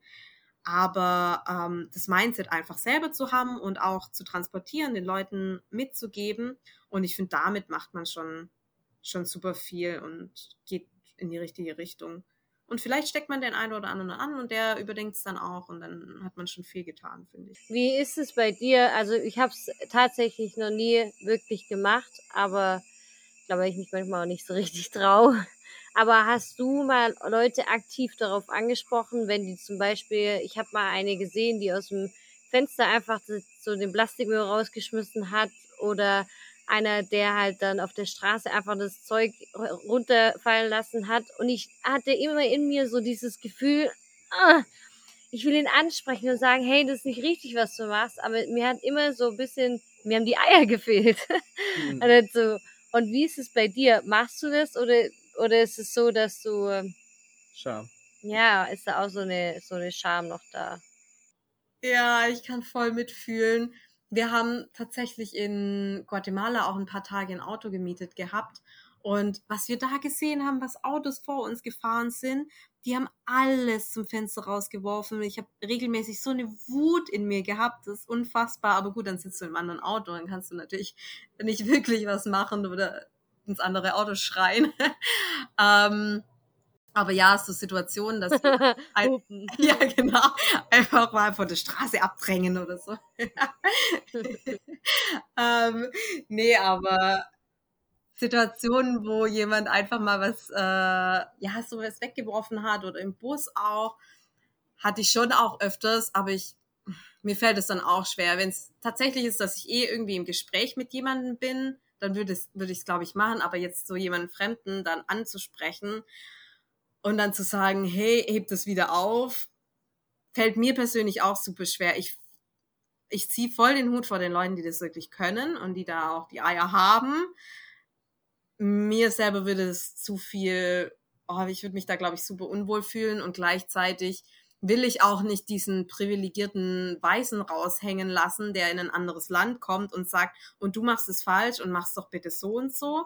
Aber ähm, das Mindset einfach selber zu haben und auch zu transportieren, den Leuten mitzugeben. Und ich finde, damit macht man schon, schon super viel und geht in die richtige Richtung. Und vielleicht steckt man den einen oder anderen an und der überdenkt es dann auch und dann hat man schon viel getan, finde ich. Wie ist es bei dir? Also ich habe es tatsächlich noch nie wirklich gemacht, aber glaube, ich mich manchmal auch nicht so richtig traue. Aber hast du mal Leute aktiv darauf angesprochen, wenn die zum Beispiel, ich habe mal eine gesehen, die aus dem Fenster einfach so den Plastikmüll rausgeschmissen hat oder einer, der halt dann auf der Straße einfach das Zeug runterfallen lassen hat. Und ich hatte immer in mir so dieses Gefühl, ah, ich will ihn ansprechen und sagen, hey, das ist nicht richtig, was du machst. Aber mir hat immer so ein bisschen, mir haben die Eier gefehlt. [laughs] Mhm. also so, und wie ist es bei dir? Machst du das oder, oder ist es so, dass du. Ähm, Scham. Ja, ist da auch so eine, so eine Scham noch da? Ja, ich kann voll mitfühlen. Wir haben tatsächlich in Guatemala auch ein paar Tage ein Auto gemietet gehabt und was wir da gesehen haben, was Autos vor uns gefahren sind, die haben alles zum Fenster rausgeworfen. Ich habe regelmäßig so eine Wut in mir gehabt, das ist unfassbar. Aber gut, dann sitzt du im anderen Auto, dann kannst du natürlich nicht [laughs] wirklich was machen oder ins andere Auto schreien. [laughs] ähm, Aber ja, so Situationen, dass [laughs] ein, ja genau einfach mal von der Straße abdrängen oder so. ähm, nee, aber Situationen, wo jemand einfach mal was, äh, ja, so was weggeworfen hat oder im Bus auch, hatte ich schon auch öfters, aber ich, mir fällt es dann auch schwer. Wenn es tatsächlich ist, dass ich eh irgendwie im Gespräch mit jemandem bin, dann würde würde ich es, glaube ich, machen, aber jetzt so jemanden Fremden dann anzusprechen und dann zu sagen, hey, heb das wieder auf, fällt mir persönlich auch super schwer. Ich, ich ziehe voll den Hut vor den Leuten, die das wirklich können und die da auch die Eier haben. Mir selber würde es zu viel, oh, ich würde mich da, glaube ich, super unwohl fühlen und gleichzeitig will ich auch nicht diesen privilegierten Weißen raushängen lassen, der in ein anderes Land kommt und sagt, und du machst es falsch und machst doch bitte so und so.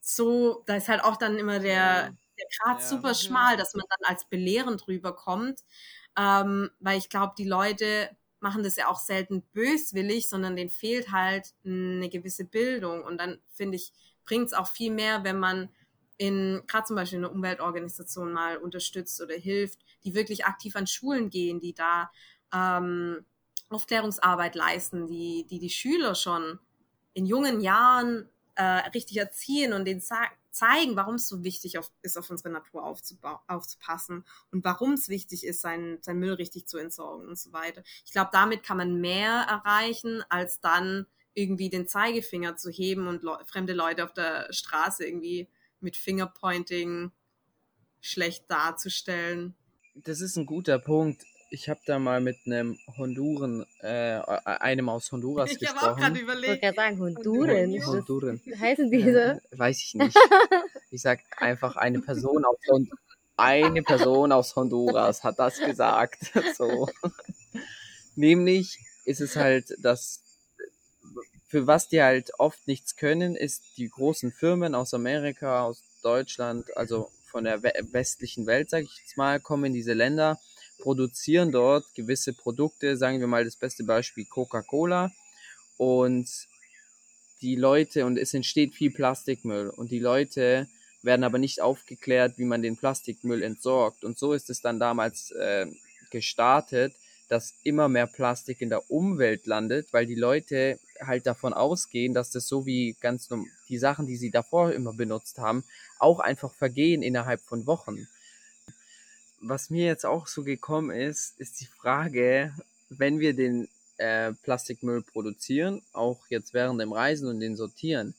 So, da ist halt auch dann immer der, der Grad ja. super schmal, dass man dann als belehrend rüberkommt. Ähm, weil ich glaube, die Leute machen das ja auch selten böswillig, sondern denen fehlt halt eine gewisse Bildung. Und dann finde ich, bringt es auch viel mehr, wenn man in gerade zum Beispiel eine Umweltorganisation mal unterstützt oder hilft, die wirklich aktiv an Schulen gehen, die da ähm, Aufklärungsarbeit leisten, die, die die Schüler schon in jungen Jahren äh, richtig erziehen und denen zeigen, warum es so wichtig auf, ist, auf unsere Natur aufzupassen und warum es wichtig ist, seinen, seinen Müll richtig zu entsorgen und so weiter. Ich glaube, damit kann man mehr erreichen, als dann irgendwie den Zeigefinger zu heben und le fremde Leute auf der Straße irgendwie mit Fingerpointing schlecht darzustellen. Das ist ein guter Punkt. Ich habe da mal mit einem Honduren, äh, einem aus Honduras [laughs] ich gesprochen. Ich habe auch gerade überlegt. Ich wollte sagen, Honduren. Honduren. Wie heißen diese? Äh, weiß ich nicht. [laughs] Ich sag einfach eine Person aus Honduras. Eine Person aus Honduras hat das gesagt. [laughs] So. Nämlich ist es halt, dass für was die halt oft nichts können, ist die großen Firmen aus Amerika, aus Deutschland, also von der westlichen Welt, sage ich jetzt mal, kommen in diese Länder, produzieren dort gewisse Produkte, sagen wir mal das beste Beispiel Coca-Cola. Und die Leute und es entsteht viel Plastikmüll. Und die Leute werden aber nicht aufgeklärt, wie man den Plastikmüll entsorgt. Und so ist es dann damals äh, gestartet, dass immer mehr Plastik in der Umwelt landet, weil die Leute halt davon ausgehen, dass das so wie ganz die Sachen, die sie davor immer benutzt haben, auch einfach vergehen innerhalb von Wochen. Was mir jetzt auch so gekommen ist, ist die Frage, wenn wir den äh, Plastikmüll produzieren, auch jetzt während dem Reisen und den sortieren,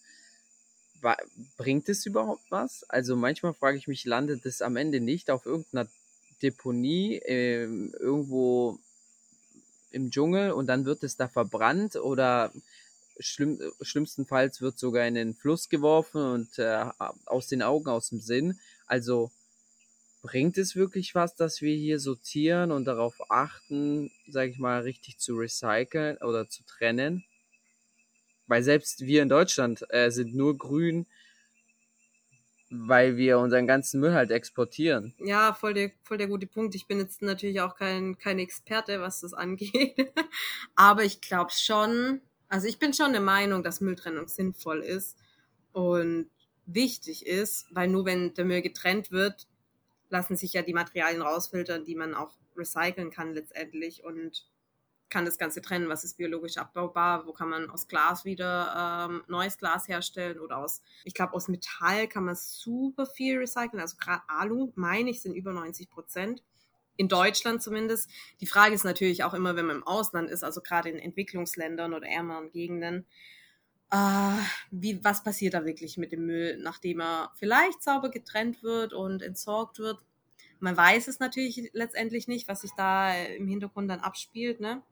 bringt es überhaupt was? Also manchmal frage ich mich, landet es am Ende nicht auf irgendeiner Deponie äh, irgendwo im Dschungel und dann wird es da verbrannt oder schlimm, schlimmstenfalls wird sogar in den Fluss geworfen und äh, aus den Augen, aus dem Sinn. Also bringt es wirklich was, dass wir hier sortieren und darauf achten, sage ich mal, richtig zu recyceln oder zu trennen? Weil selbst wir in Deutschland äh, sind nur grün, weil wir unseren ganzen Müll halt exportieren. Ja, voll der, voll der gute Punkt. Ich bin jetzt natürlich auch kein, kein Experte, was das [laughs] angeht. Aber ich glaube schon, also ich bin schon der Meinung, dass Mülltrennung sinnvoll ist und wichtig ist, weil nur wenn der Müll getrennt wird, lassen sich ja die Materialien rausfiltern, die man auch recyceln kann letztendlich und kann das Ganze trennen, was ist biologisch abbaubar, wo kann man aus Glas wieder ähm, neues Glas herstellen oder aus, ich glaube, aus Metall kann man super viel recyceln, also gerade Alu, meine ich, sind über 90 Prozent. In Deutschland zumindest. Die Frage ist natürlich auch immer, wenn man im Ausland ist, also gerade in Entwicklungsländern oder ärmeren Gegenden, äh, wie, was passiert da wirklich mit dem Müll, nachdem er vielleicht sauber getrennt wird und entsorgt wird. Man weiß es natürlich letztendlich nicht, was sich da im Hintergrund dann abspielt. Ne?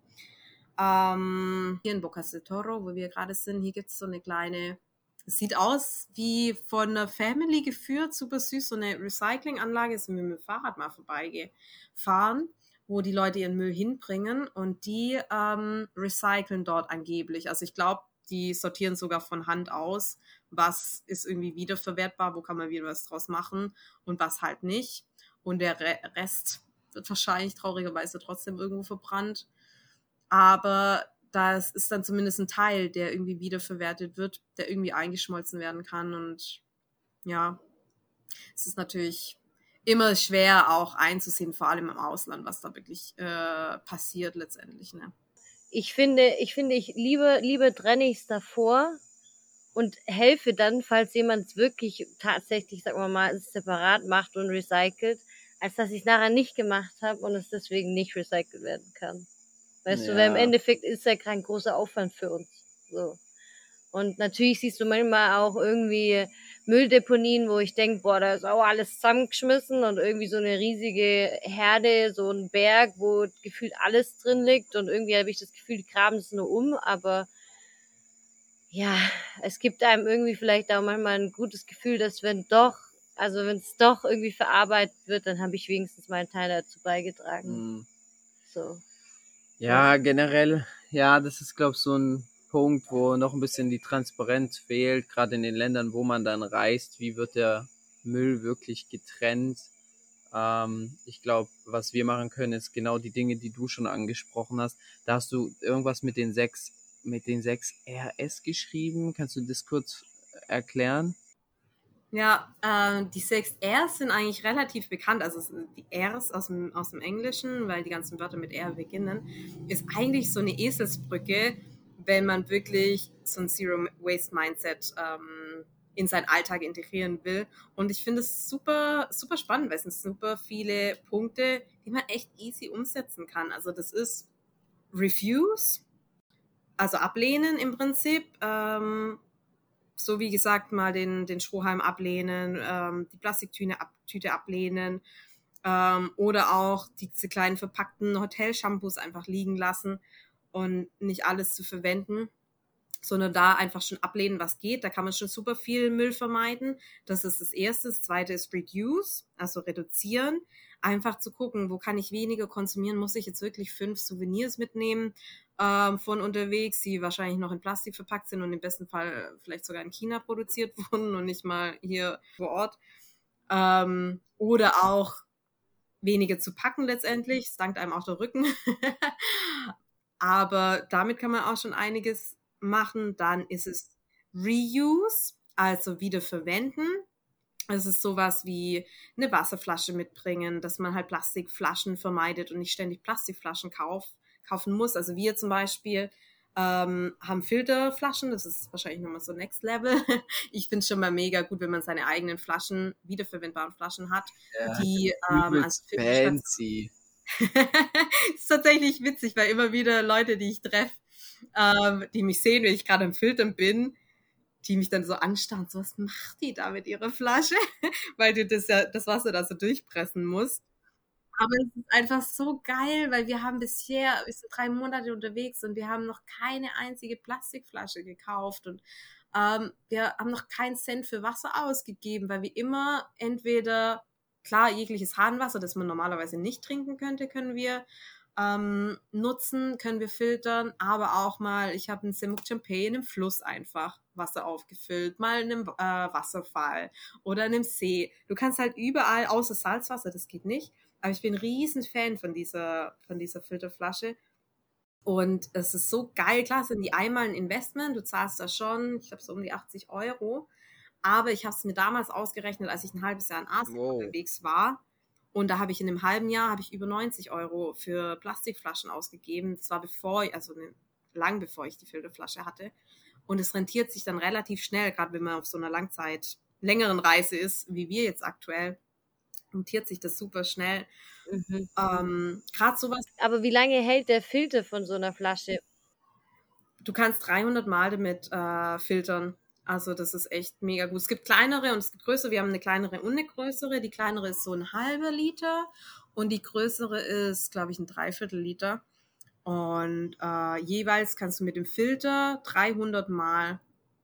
Ähm, hier in Bocas del Toro, wo wir gerade sind, hier gibt es so eine kleine, sieht aus wie von einer Family geführt, super süß, so eine Recyclinganlage, sind wir mit dem Fahrrad mal vorbeigefahren, wo die Leute ihren Müll hinbringen und die ähm, recyceln dort angeblich. Also ich glaube, die sortieren sogar von Hand aus, was ist irgendwie wiederverwertbar, wo kann man wieder was draus machen und was halt nicht. Und der Rest wird wahrscheinlich traurigerweise trotzdem irgendwo verbrannt aber das ist dann zumindest ein Teil, der irgendwie wiederverwertet wird, der irgendwie eingeschmolzen werden kann und ja, es ist natürlich immer schwer auch einzusehen, vor allem im Ausland, was da wirklich äh, passiert letztendlich. Ne? Ich finde, ich finde, ich liebe, liebe trenne ich es davor und helfe dann, falls jemand es wirklich tatsächlich, sagen wir mal, separat macht und recycelt, als dass ich es nachher nicht gemacht habe und es deswegen nicht recycelt werden kann. Weißt ja. du, weil im Endeffekt ist ja kein großer Aufwand für uns. So. Und natürlich siehst du manchmal auch irgendwie Mülldeponien, wo ich denke, boah, da ist auch alles zusammengeschmissen und irgendwie so eine riesige Herde, so ein Berg, wo gefühlt alles drin liegt und irgendwie habe ich das Gefühl, die graben es nur um, aber ja, es gibt einem irgendwie vielleicht auch manchmal ein gutes Gefühl, dass wenn doch, also wenn es doch irgendwie verarbeitet wird, dann habe ich wenigstens meinen Teil dazu beigetragen. Mhm. So. Ja, generell, ja, das ist, glaube ich, so ein Punkt, wo noch ein bisschen die Transparenz fehlt, gerade in den Ländern, wo man dann reist. Wie wird der Müll wirklich getrennt? Ähm, ich glaube, was wir machen können, ist genau die Dinge, die du schon angesprochen hast. Da hast du irgendwas mit den sechs, mit den sechs RS geschrieben. Kannst du das kurz erklären? Ja, äh, die sechs Rs sind eigentlich relativ bekannt. Also die Rs aus dem, aus dem Englischen, weil die ganzen Wörter mit R beginnen, ist eigentlich so eine Eselsbrücke, wenn man wirklich so ein Zero Waste Mindset ähm, in seinen Alltag integrieren will. Und ich finde es super, super spannend, weil es sind super viele Punkte, die man echt easy umsetzen kann. Also das ist Refuse, also ablehnen im Prinzip. Ähm, so wie gesagt, mal den, den Strohhalm ablehnen, ähm, die Plastiktüte ab, Tüte ablehnen ähm, oder auch diese kleinen verpackten Hotelshampoos einfach liegen lassen und nicht alles zu verwenden, sondern da einfach schon ablehnen, was geht. Da kann man schon super viel Müll vermeiden. Das ist das Erste. Das Zweite ist Reduce, also reduzieren. Einfach zu gucken, wo kann ich weniger konsumieren? Muss ich jetzt wirklich fünf Souvenirs mitnehmen ähm, von unterwegs, die wahrscheinlich noch in Plastik verpackt sind und im besten Fall vielleicht sogar in China produziert [laughs] wurden und nicht mal hier vor Ort. Ähm, oder auch weniger zu packen letztendlich. Es dankt einem auch der Rücken. [laughs] Aber damit kann man auch schon einiges machen. Dann ist es Reuse, also wiederverwenden. Es ist sowas wie eine Wasserflasche mitbringen, dass man halt Plastikflaschen vermeidet und nicht ständig Plastikflaschen kauf, kaufen muss. Also wir zum Beispiel ähm, haben Filterflaschen, das ist wahrscheinlich nochmal so Next Level. [laughs] Ich finde es schon mal mega gut, wenn man seine eigenen Flaschen, wiederverwendbaren Flaschen hat, ja, die ähm, als fancy [laughs] ist tatsächlich witzig, weil immer wieder Leute, die ich treffe, ähm, die mich sehen, wenn ich gerade im Filtern bin, die mich dann so anstarren, so was macht die da mit ihrer Flasche? [laughs] weil du das ja, das Wasser da so durchpressen musst. Aber es ist einfach so geil, weil wir haben bisher, wir sind drei Monate unterwegs und wir haben noch keine einzige Plastikflasche gekauft und ähm, wir haben noch keinen Cent für Wasser ausgegeben, weil wir immer entweder Klar, jegliches Hahnwasser, das man normalerweise nicht trinken könnte, können wir ähm, nutzen, können wir filtern, aber auch mal, ich habe ein Semuk Champagne einem Fluss einfach Wasser aufgefüllt, mal in einem äh, Wasserfall oder in einem See. Du kannst halt überall, außer Salzwasser, das geht nicht, aber ich bin ein riesen Fan von dieser, von dieser Filterflasche. Und es ist so geil, klar, sind die einmal ein Investment, du zahlst da schon, ich glaube so um die 80 Euro. Aber ich habe es mir damals ausgerechnet, als ich ein halbes Jahr in Asien wow. unterwegs war. Und da habe ich in einem halben Jahr habe ich über 90 Euro für Plastikflaschen ausgegeben. Das war bevor, also ne, lang bevor ich die Filterflasche hatte. Und es rentiert sich dann relativ schnell, gerade wenn man auf so einer Langzeit längeren Reise ist, wie wir jetzt aktuell, rentiert sich das super schnell. Mhm. Ähm, gerade sowas. Aber wie lange hält der Filter von so einer Flasche? Du kannst 300 Mal damit äh, filtern. Also das ist echt mega gut. Es gibt kleinere und es gibt größere. Wir haben eine kleinere und eine größere. Die kleinere ist so ein halber Liter und die größere ist, glaube ich, ein Dreiviertel Liter. Und äh, jeweils kannst du mit dem Filter 300 Mal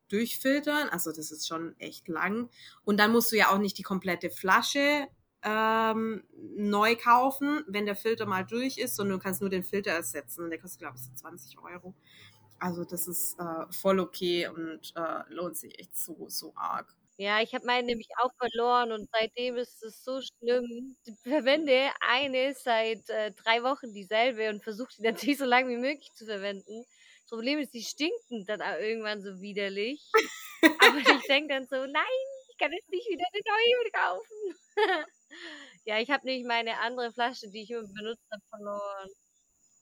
durchfiltern. Also das ist schon echt lang. Und dann musst du ja auch nicht die komplette Flasche ähm, neu kaufen, wenn der Filter mal durch ist, sondern du kannst nur den Filter ersetzen. Der kostet, glaube ich, so 20 Euro. Also das ist äh, voll okay und äh, lohnt sich echt so, so arg. Ja, ich habe meine nämlich auch verloren und seitdem ist es so schlimm. Ich verwende eine seit äh, drei Wochen dieselbe und versuche die [laughs] natürlich so lange wie möglich zu verwenden. Das Problem ist, die stinken dann auch irgendwann so widerlich. [laughs] Aber ich denke dann so, nein, ich kann jetzt nicht wieder eine neue kaufen. [laughs] Ja, ich habe nämlich meine andere Flasche, die ich immer benutzt habe, verloren.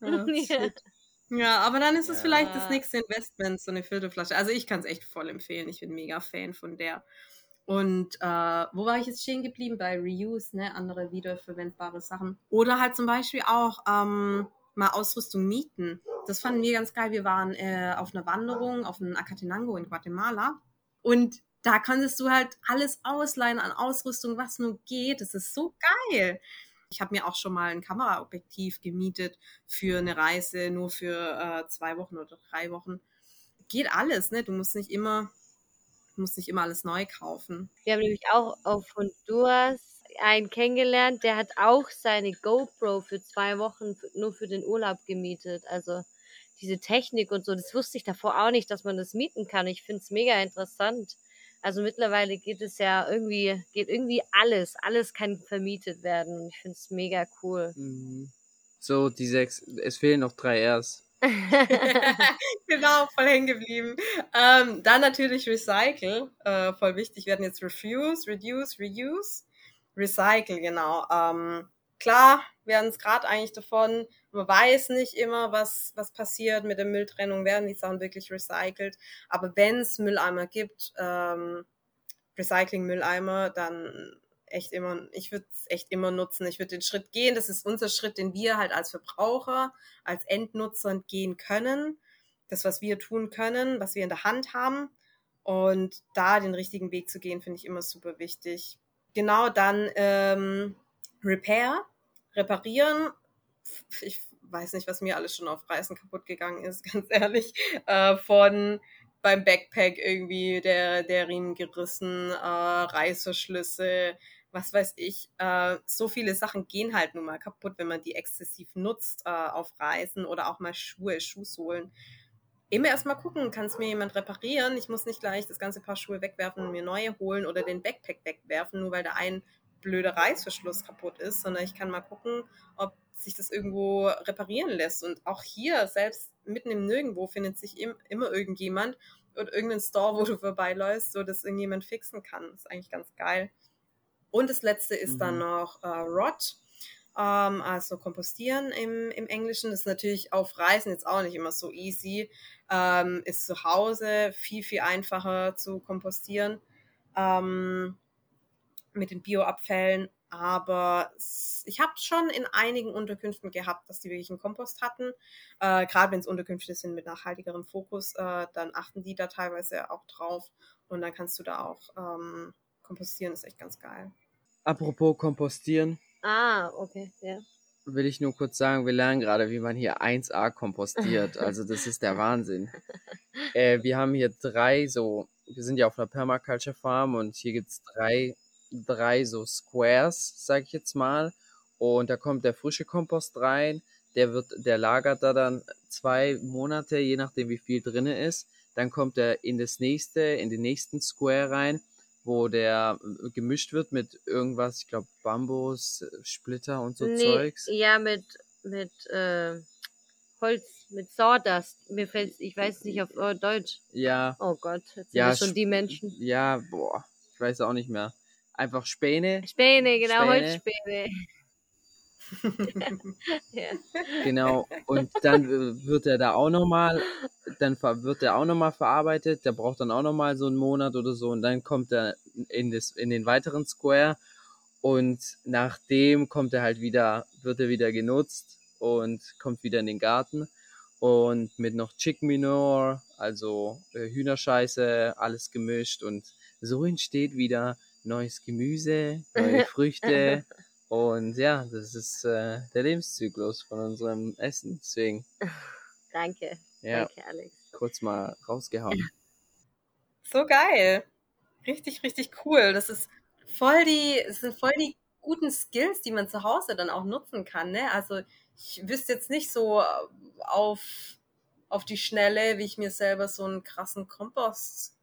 [laughs] Ja, Ja. aber dann ist es Ja. vielleicht das nächste Investment, so eine Filterflasche. Also ich kann es echt voll empfehlen. Ich bin mega Fan von der. Und äh, wo war ich jetzt stehen geblieben? Bei Reuse, ne? Andere wiederverwendbare Sachen. Oder halt zum Beispiel auch ähm, mal Ausrüstung mieten. Das fanden wir ganz geil. Wir waren äh, auf einer Wanderung auf einem Acatenango in Guatemala. Und da konntest du halt alles ausleihen an Ausrüstung, was nur geht. Das ist so geil. Ich habe mir auch schon mal ein Kameraobjektiv gemietet für eine Reise, nur für äh, zwei Wochen oder drei Wochen. Geht alles, ne? Du musst nicht immer, musst nicht immer alles neu kaufen. Wir haben nämlich auch auf Honduras einen kennengelernt, der hat auch seine GoPro für zwei Wochen nur für den Urlaub gemietet. Also diese Technik und so, das wusste ich davor auch nicht, dass man das mieten kann. Ich finde es mega interessant. Also mittlerweile geht es ja irgendwie, geht irgendwie alles. Alles kann vermietet werden und ich finde es mega cool. Mhm. So, die sechs, es fehlen noch drei Rs. [laughs] genau, voll hängen geblieben. Ähm, dann natürlich Recycle, äh, voll wichtig. Wir hatten jetzt Refuse, Reduce, Reuse. Recycle, genau. Ähm, klar, wir hatten es gerade eigentlich davon, man weiß nicht immer, was, was passiert mit der Mülltrennung, werden die Sachen wirklich recycelt. Aber wenn es Mülleimer gibt, ähm, Recycling-Mülleimer, dann echt immer, ich würde es echt immer nutzen. Ich würde den Schritt gehen. Das ist unser Schritt, den wir halt als Verbraucher, als Endnutzer gehen können. Das, was wir tun können, was wir in der Hand haben. Und da den richtigen Weg zu gehen, finde ich immer super wichtig. Genau dann ähm, Repair, reparieren. Ich weiß nicht, was mir alles schon auf Reisen kaputt gegangen ist, [laughs] ganz ehrlich. Äh, von beim Backpack irgendwie der, der Riemen gerissen, äh, Reißverschlüsse, was weiß ich. Äh, so viele Sachen gehen halt nun mal kaputt, wenn man die exzessiv nutzt äh, auf Reisen oder auch mal Schuhe, Schuhsohlen. Immer erstmal gucken, kann es mir jemand reparieren? Ich muss nicht gleich das ganze Paar Schuhe wegwerfen und mir neue holen oder den Backpack wegwerfen, nur weil da ein blöder Reißverschluss kaputt ist, sondern ich kann mal gucken, ob sich das irgendwo reparieren lässt. Und auch hier, selbst mitten im Nirgendwo, findet sich im, immer irgendjemand oder irgendein Store, wo du vorbeiläufst, so dass irgendjemand fixen kann. Das ist eigentlich ganz geil. Und das letzte ist Mhm. dann noch äh, Rot, ähm, also kompostieren im, im Englischen. Das ist natürlich auf Reisen jetzt auch nicht immer so easy. Ähm, ist zu Hause viel, viel einfacher zu kompostieren ähm, mit den Bioabfällen. Aber s- ich habe schon in einigen Unterkünften gehabt, dass die wirklich einen Kompost hatten. Äh, Gerade wenn es Unterkünfte sind mit nachhaltigerem Fokus, äh, dann achten die da teilweise auch drauf. Und dann kannst du da auch ähm, kompostieren. ist echt ganz geil. Apropos kompostieren, ah, okay, ja. will ich nur kurz sagen, wir lernen gerade, wie man hier 1A kompostiert. [laughs] Also das ist der Wahnsinn. Äh, wir haben hier drei so, wir sind ja auf einer Permaculture Farm und hier gibt's drei, drei so Squares, sag ich jetzt mal. Und da kommt der frische Kompost rein, der wird, der lagert da dann zwei Monate, je nachdem wie viel drinne ist. Dann kommt er in das nächste, in den nächsten Square rein, wo der äh, gemischt wird mit irgendwas, ich glaube Bambus, Splitter und so nee, Zeugs. Ja, mit, mit äh, Holz, mit Sawdust. Mir fällt's, ich weiß nicht auf Deutsch. Ja, Oh Gott, jetzt sind Ja, wir schon die Menschen. ja, boah, ich weiß auch nicht mehr. Einfach Späne, Späne, genau, Späne. Holzspäne. [laughs] ja. genau. Und dann wird er da auch nochmal, dann wird er auch nochmal verarbeitet. Der braucht dann auch nochmal so einen Monat oder so. Und dann kommt er in, das, in den weiteren Square. Und nachdem kommt er halt wieder, wird er wieder genutzt und kommt wieder in den Garten. Und mit noch Chicken Manure, also äh, Hühnerscheiße, alles gemischt. Und so entsteht wieder neues Gemüse, [laughs] neue Früchte. [laughs] Und ja, das ist äh, der Lebenszyklus von unserem Essen. Deswegen, [laughs] Danke, ja, danke, Alex. kurz mal rausgehauen. So geil. Richtig, richtig cool. Das ist voll die, es sind voll die guten Skills, die man zu Hause dann auch nutzen kann. Ne? Also ich wüsste jetzt nicht so auf, auf die Schnelle, wie ich mir selber so einen krassen Kompost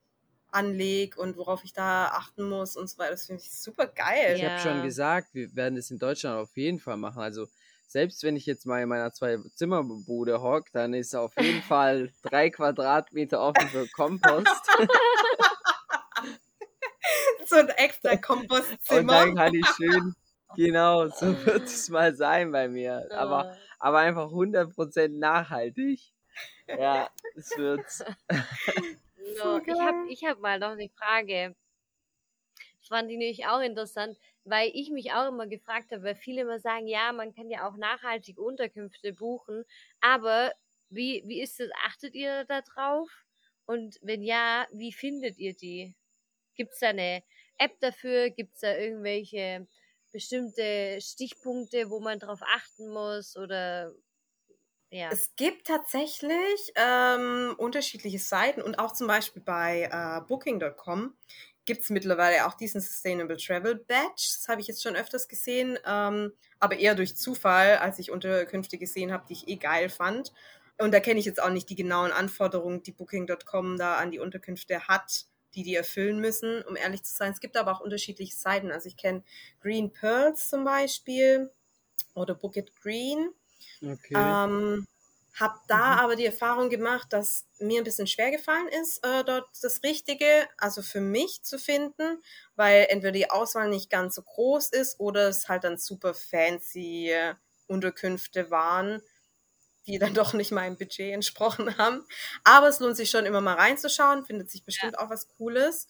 anlege und worauf ich da achten muss und so weiter. Das finde ich super geil. Ich Ja. habe schon gesagt, wir werden es in Deutschland auf jeden Fall machen. Also selbst wenn ich jetzt mal in meiner Zwei-Zimmer-Bude hock, dann ist auf jeden [laughs] Fall drei Quadratmeter offen für Kompost. [laughs] So ein extra Und Kompostzimmer. dann kann ich schön [laughs] Genau, so wird es mal sein bei mir. Aber, aber einfach 100% nachhaltig. Ja, es wird. So, ich habe ich hab mal noch eine Frage. Das fand ich nämlich auch interessant, weil ich mich auch immer gefragt habe, weil viele immer sagen, ja, man kann ja auch nachhaltig Unterkünfte buchen, aber wie, wie ist das? Achtet ihr da drauf? Und wenn ja, wie findet ihr die? Gibt es da eine App dafür? Gibt es da irgendwelche bestimmte Stichpunkte, wo man drauf achten muss? Oder ja. Es gibt tatsächlich ähm, unterschiedliche Seiten und auch zum Beispiel bei äh, Booking.com gibt es mittlerweile auch diesen Sustainable Travel Badge. Das habe ich jetzt schon öfters gesehen, ähm, aber eher durch Zufall, als ich Unterkünfte gesehen habe, die ich eh geil fand. Und da kenne ich jetzt auch nicht die genauen Anforderungen, die Booking.com da an die Unterkünfte hat, die die erfüllen müssen, um ehrlich zu sein. Es gibt aber auch unterschiedliche Seiten. Also ich kenne Green Pearls zum Beispiel oder Book It Green. Okay. Ähm, hab da mhm. aber die Erfahrung gemacht, dass mir ein bisschen schwer gefallen ist, äh, dort das Richtige, also für mich zu finden, weil entweder die Auswahl nicht ganz so groß ist oder es halt dann super fancy Unterkünfte waren, die dann [laughs] doch nicht meinem Budget entsprochen haben. Aber es lohnt sich schon immer mal reinzuschauen, findet sich bestimmt ja. auch was Cooles.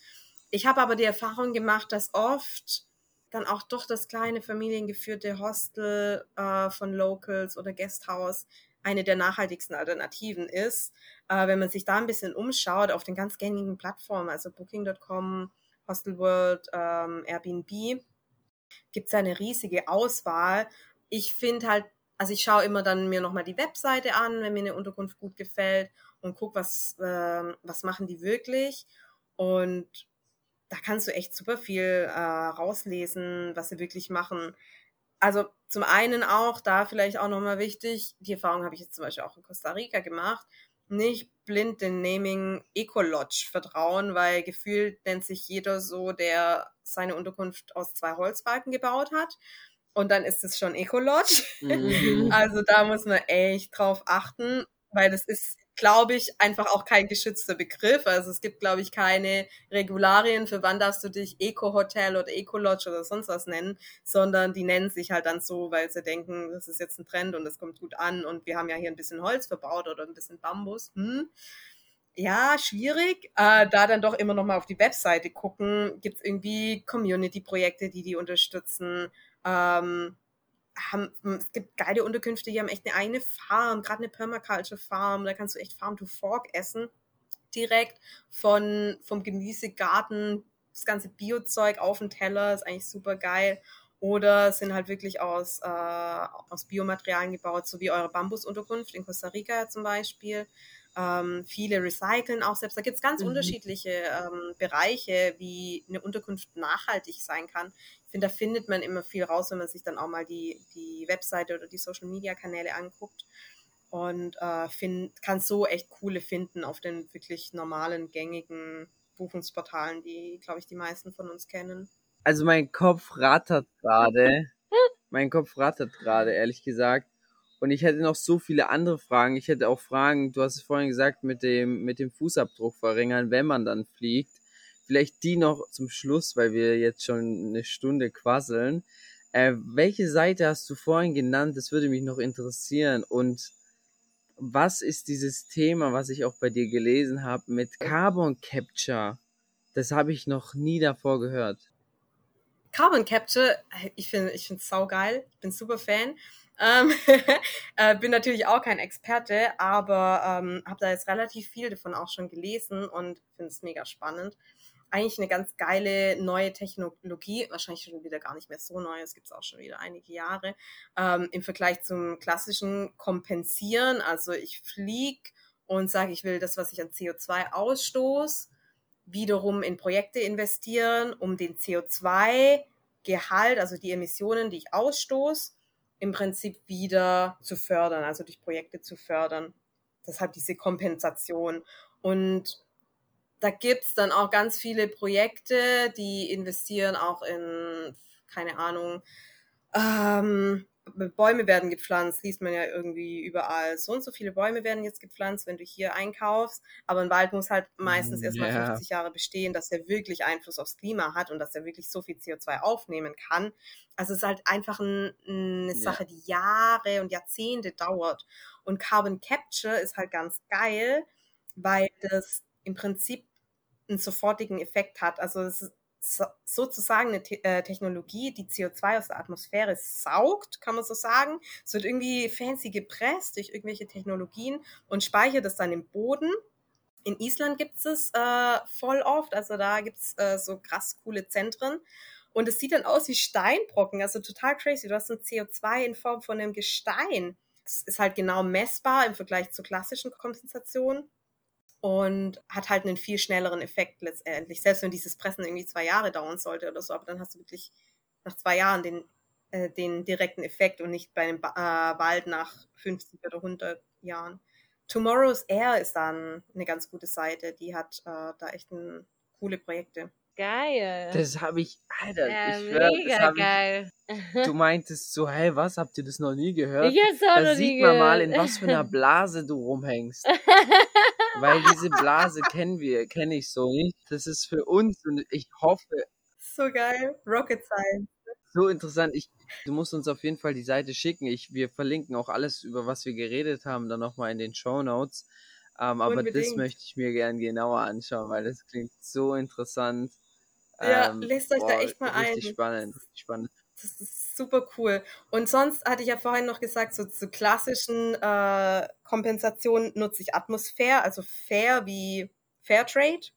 Ich habe aber die Erfahrung gemacht, dass oft dann auch doch das kleine familiengeführte Hostel äh, von Locals oder Guesthouse eine der nachhaltigsten Alternativen ist. Äh, wenn man sich da ein bisschen umschaut auf den ganz gängigen Plattformen, also Booking.com, Hostelworld, ähm, Airbnb, gibt es eine riesige Auswahl. Ich finde halt, also ich schaue immer dann mir nochmal die Webseite an, wenn mir eine Unterkunft gut gefällt und gucke, was, äh, was machen die wirklich. Und da kannst du echt super viel äh, rauslesen, was sie wirklich machen. Also zum einen auch, da vielleicht auch nochmal wichtig, die Erfahrung habe ich jetzt zum Beispiel auch in Costa Rica gemacht, nicht blind den Naming Ecolodge vertrauen, weil gefühlt nennt sich jeder so, der seine Unterkunft aus zwei Holzbalken gebaut hat. Und dann ist es schon Ecolodge. Mhm. [laughs] Also da muss man echt drauf achten, weil das ist glaube ich, einfach auch kein geschützter Begriff. Also es gibt, glaube ich, keine Regularien, für wann darfst du dich Eco-Hotel oder Eco-Lodge oder sonst was nennen, sondern die nennen sich halt dann so, weil sie denken, das ist jetzt ein Trend und das kommt gut an und wir haben ja hier ein bisschen Holz verbaut oder ein bisschen Bambus. Hm. Ja, schwierig. Äh, da dann doch immer noch mal auf die Webseite gucken. Gibt es irgendwie Community-Projekte, die die unterstützen? Ähm, haben, es gibt geile Unterkünfte, die haben echt eine eigene Farm, gerade eine Permaculture Farm, da kannst du echt Farm to Fork essen. Direkt von, vom Gemüsegarten, das ganze Biozeug auf den Teller, ist eigentlich super geil. Oder sind halt wirklich aus, äh, aus Biomaterialien gebaut, so wie eure Bambusunterkunft in Costa Rica zum Beispiel. Ähm, viele recyceln auch selbst. Da gibt es ganz mhm. unterschiedliche ähm, Bereiche, wie eine Unterkunft nachhaltig sein kann. Ich finde, da findet man immer viel raus, wenn man sich dann auch mal die, die Webseite oder die Social Media Kanäle anguckt. Und äh, find, kann so echt coole finden auf den wirklich normalen, gängigen Buchungsportalen, die, glaube ich, die meisten von uns kennen. Also mein Kopf rattert gerade. [laughs] mein Kopf rattert gerade, ehrlich gesagt. Und ich hätte noch so viele andere Fragen. Ich hätte auch Fragen, du hast es vorhin gesagt, mit dem, mit dem Fußabdruck verringern, wenn man dann fliegt. Vielleicht die noch zum Schluss, weil wir jetzt schon eine Stunde quasseln. Äh, welche Seite hast du vorhin genannt? Das würde mich noch interessieren. Und was ist dieses Thema, was ich auch bei dir gelesen habe, mit Carbon Capture? Das habe ich noch nie davor gehört. Carbon Capture, ich finde ich finde saugeil, ich bin super Fan. Ähm, [laughs] äh, bin natürlich auch kein Experte, aber ähm, habe da jetzt relativ viel davon auch schon gelesen und finde es mega spannend. Eigentlich eine ganz geile neue Technologie, wahrscheinlich schon wieder gar nicht mehr so neu, es gibt es auch schon wieder einige Jahre, ähm, im Vergleich zum klassischen Kompensieren. Also ich fliege und sage, ich will das, was ich an CO2 ausstoße, wiederum in Projekte investieren, um den CO2-Gehalt, also die Emissionen, die ich ausstoße, im Prinzip wieder zu fördern, also durch Projekte zu fördern. Deshalb diese Kompensation. Und da gibt's dann auch ganz viele Projekte, die investieren auch in, keine Ahnung, ähm, Bäume werden gepflanzt, liest man ja irgendwie überall. So und so viele Bäume werden jetzt gepflanzt, wenn du hier einkaufst. Aber ein Wald muss halt meistens erstmal Ja. 50 Jahre bestehen, dass er wirklich Einfluss aufs Klima hat und dass er wirklich so viel CO2 aufnehmen kann. Also es ist halt einfach ein, eine. Sache, die Jahre und Jahrzehnte dauert. Und Carbon Capture ist halt ganz geil, weil das im Prinzip einen sofortigen Effekt hat. Also es ist so, sozusagen eine äh, Technologie, die CO2 aus der Atmosphäre saugt, kann man so sagen. Es wird irgendwie fancy gepresst durch irgendwelche Technologien und speichert es dann im Boden. In Island gibt es äh, voll oft, also da gibt es äh, so krass coole Zentren. Und es sieht dann aus wie Steinbrocken, also total crazy. Du hast ein CO2 in Form von einem Gestein. Es ist halt genau messbar im Vergleich zur klassischen Kompensation und hat halt einen viel schnelleren Effekt letztendlich. Selbst wenn dieses Pressen irgendwie zwei Jahre dauern sollte oder so, aber dann hast du wirklich nach zwei Jahren den, äh, den direkten Effekt und nicht bei einem ba äh, Wald nach 50 oder 100 Jahren. Tomorrow's Air ist dann eine ganz gute Seite, die hat äh, da echt ein, coole Projekte. Geil. Das habe ich, Alter, ja, ich schwör, das mega hab ich, geil. [laughs] du meintest so, hey, was, habt ihr das noch nie gehört? Ich hab's auch da noch sieht nie man mal, in gehört. was für einer [laughs] Blase du rumhängst. [laughs] Weil diese Blase kennen wir, kenne ich so nicht. Das ist für uns und ich hoffe, So geil. Rocket Science. so interessant. Ich, du musst uns auf jeden Fall die Seite schicken. Ich, wir verlinken auch alles, über was wir geredet haben, dann nochmal in den Show Notes. Ähm, aber das möchte ich mir gern genauer anschauen, weil das klingt so interessant. Ja, Ähm, lest euch da boah, echt mal ein. Richtig spannend, richtig spannend. Das ist super cool. Und sonst hatte ich ja vorhin noch gesagt, so zu klassischen äh, Kompensationen nutze ich Atmosphäre, also fair wie Fairtrade.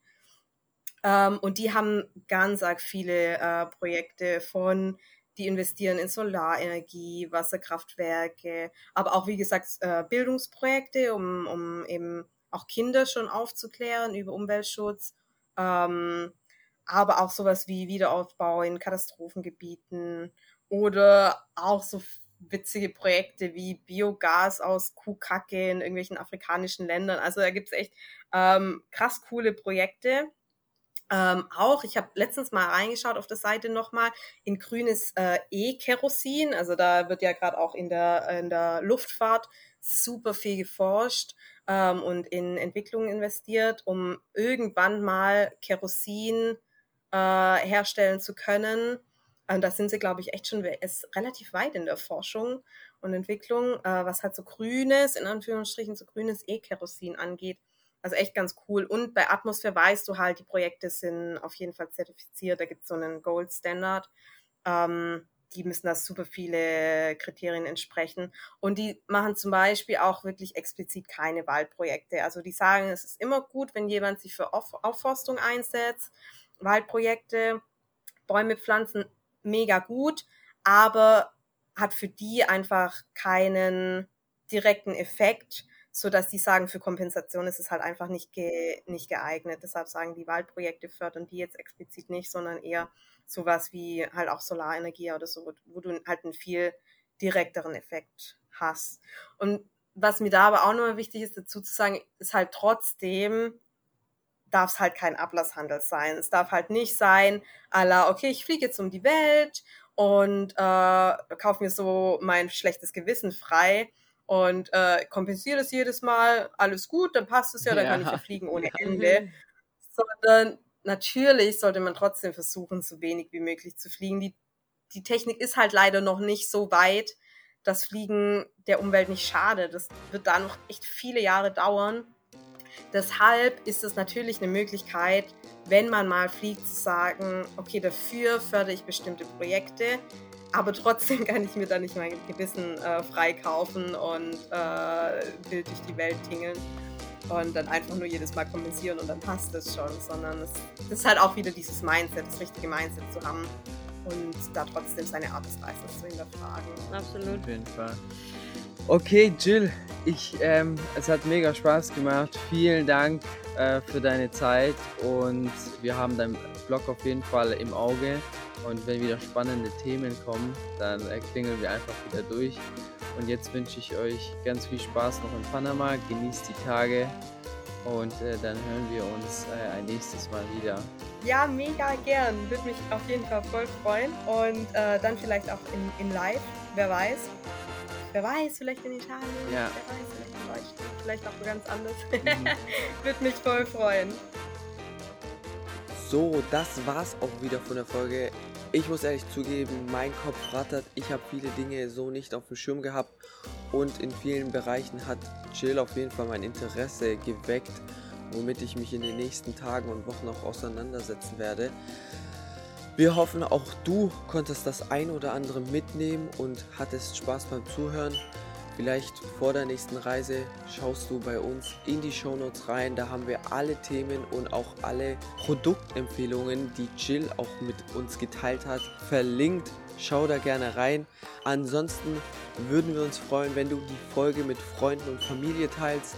Ähm, und die haben ganz arg viele äh, Projekte von, die investieren in Solarenergie, Wasserkraftwerke, aber auch, wie gesagt, äh, Bildungsprojekte, um, um eben auch Kinder schon aufzuklären über Umweltschutz. Ähm, aber auch sowas wie Wiederaufbau in Katastrophengebieten oder auch so witzige Projekte wie Biogas aus Kuhkacke in irgendwelchen afrikanischen Ländern. Also da gibt's echt ähm, krass coole Projekte. Ähm, auch, ich habe letztens mal reingeschaut auf der Seite nochmal, in grünes äh, E-Kerosin. Also da wird ja gerade auch in der, in der Luftfahrt super viel geforscht ähm, und in Entwicklungen investiert, um irgendwann mal Kerosin äh, herstellen zu können. Und da sind sie, glaube ich, echt schon ist relativ weit in der Forschung und Entwicklung, äh, was halt so grünes, in Anführungsstrichen, so grünes E-Kerosin angeht. Also echt ganz cool. Und bei Atmosphäre weißt du halt, die Projekte sind auf jeden Fall zertifiziert. Da gibt es so einen Gold Standard. Ähm, die müssen da super viele Kriterien entsprechen. Und die machen zum Beispiel auch wirklich explizit keine Waldprojekte. Also die sagen, es ist immer gut, wenn jemand sich für Auf Aufforstung einsetzt, Waldprojekte, Bäume pflanzen, mega gut, aber hat für die einfach keinen direkten Effekt, so dass die sagen, für Kompensation ist es halt einfach nicht, ge nicht geeignet. Deshalb sagen die Waldprojekte fördern die jetzt explizit nicht, sondern eher sowas wie halt auch Solarenergie oder so, wo du halt einen viel direkteren Effekt hast. Und was mir da aber auch nochmal wichtig ist, dazu zu sagen, ist halt trotzdem, darf es halt kein Ablasshandel sein. Es darf halt nicht sein, la, okay, ich fliege jetzt um die Welt und äh, kaufe mir so mein schlechtes Gewissen frei und äh, kompensiere das jedes Mal, alles gut, dann passt es ja, dann kann ich ja Ja. fliegen ohne Ja. Ende. Sondern natürlich sollte man trotzdem versuchen, so wenig wie möglich zu fliegen. Die, die Technik ist halt leider noch nicht so weit, dass Fliegen der Umwelt nicht schadet. Das wird da noch echt viele Jahre dauern. Deshalb ist es natürlich eine Möglichkeit, wenn man mal fliegt, zu sagen, okay, dafür fördere ich bestimmte Projekte, aber trotzdem [laughs] kann ich mir da nicht mein Gewissen äh, freikaufen und äh, wild durch die Welt tingeln und dann einfach nur jedes Mal kompensieren und dann passt es schon, sondern es, das ist halt auch wieder dieses Mindset, das richtige Mindset zu haben und da trotzdem seine Arbeitsweise zu hinterfragen. Absolut. Auf jeden Fall. Okay, Jill, ich, ähm, es hat mega Spaß gemacht. Vielen Dank äh, für deine Zeit und wir haben deinen Blog auf jeden Fall im Auge. Und wenn wieder spannende Themen kommen, dann äh, klingeln wir einfach wieder durch. Und jetzt wünsche ich euch ganz viel Spaß noch in Panama. Genießt die Tage und äh, dann hören wir uns äh, ein nächstes Mal wieder. Ja, mega gern. Würde mich auf jeden Fall voll freuen. Und äh, dann vielleicht auch in, in Live. wer weiß. Wer weiß, vielleicht in Italien, Ja. wer weiß, vielleicht in Deutschland, vielleicht auch ganz anders. Mhm. [laughs] Würde mich voll freuen. So, das war's auch wieder von der Folge. Ich muss ehrlich zugeben, mein Kopf rattert. Ich habe viele Dinge so nicht auf dem Schirm gehabt und in vielen Bereichen hat Jill auf jeden Fall mein Interesse geweckt, womit ich mich in den nächsten Tagen und Wochen auch auseinandersetzen werde. Wir hoffen, auch du konntest das ein oder andere mitnehmen und hattest Spaß beim Zuhören. Vielleicht vor der nächsten Reise schaust du bei uns in die Shownotes rein. Da haben wir alle Themen und auch alle Produktempfehlungen, die Jill auch mit uns geteilt hat, verlinkt. Schau da gerne rein. Ansonsten würden wir uns freuen, wenn du die Folge mit Freunden und Familie teilst,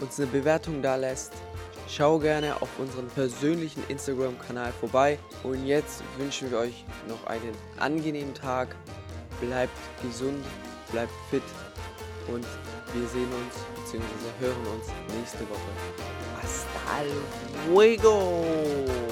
uns eine Bewertung da lässt. Schau gerne auf unseren persönlichen Instagram-Kanal vorbei. Und jetzt wünschen wir euch noch einen angenehmen Tag. Bleibt gesund, bleibt fit und wir sehen uns bzw. hören uns nächste Woche. Hasta luego!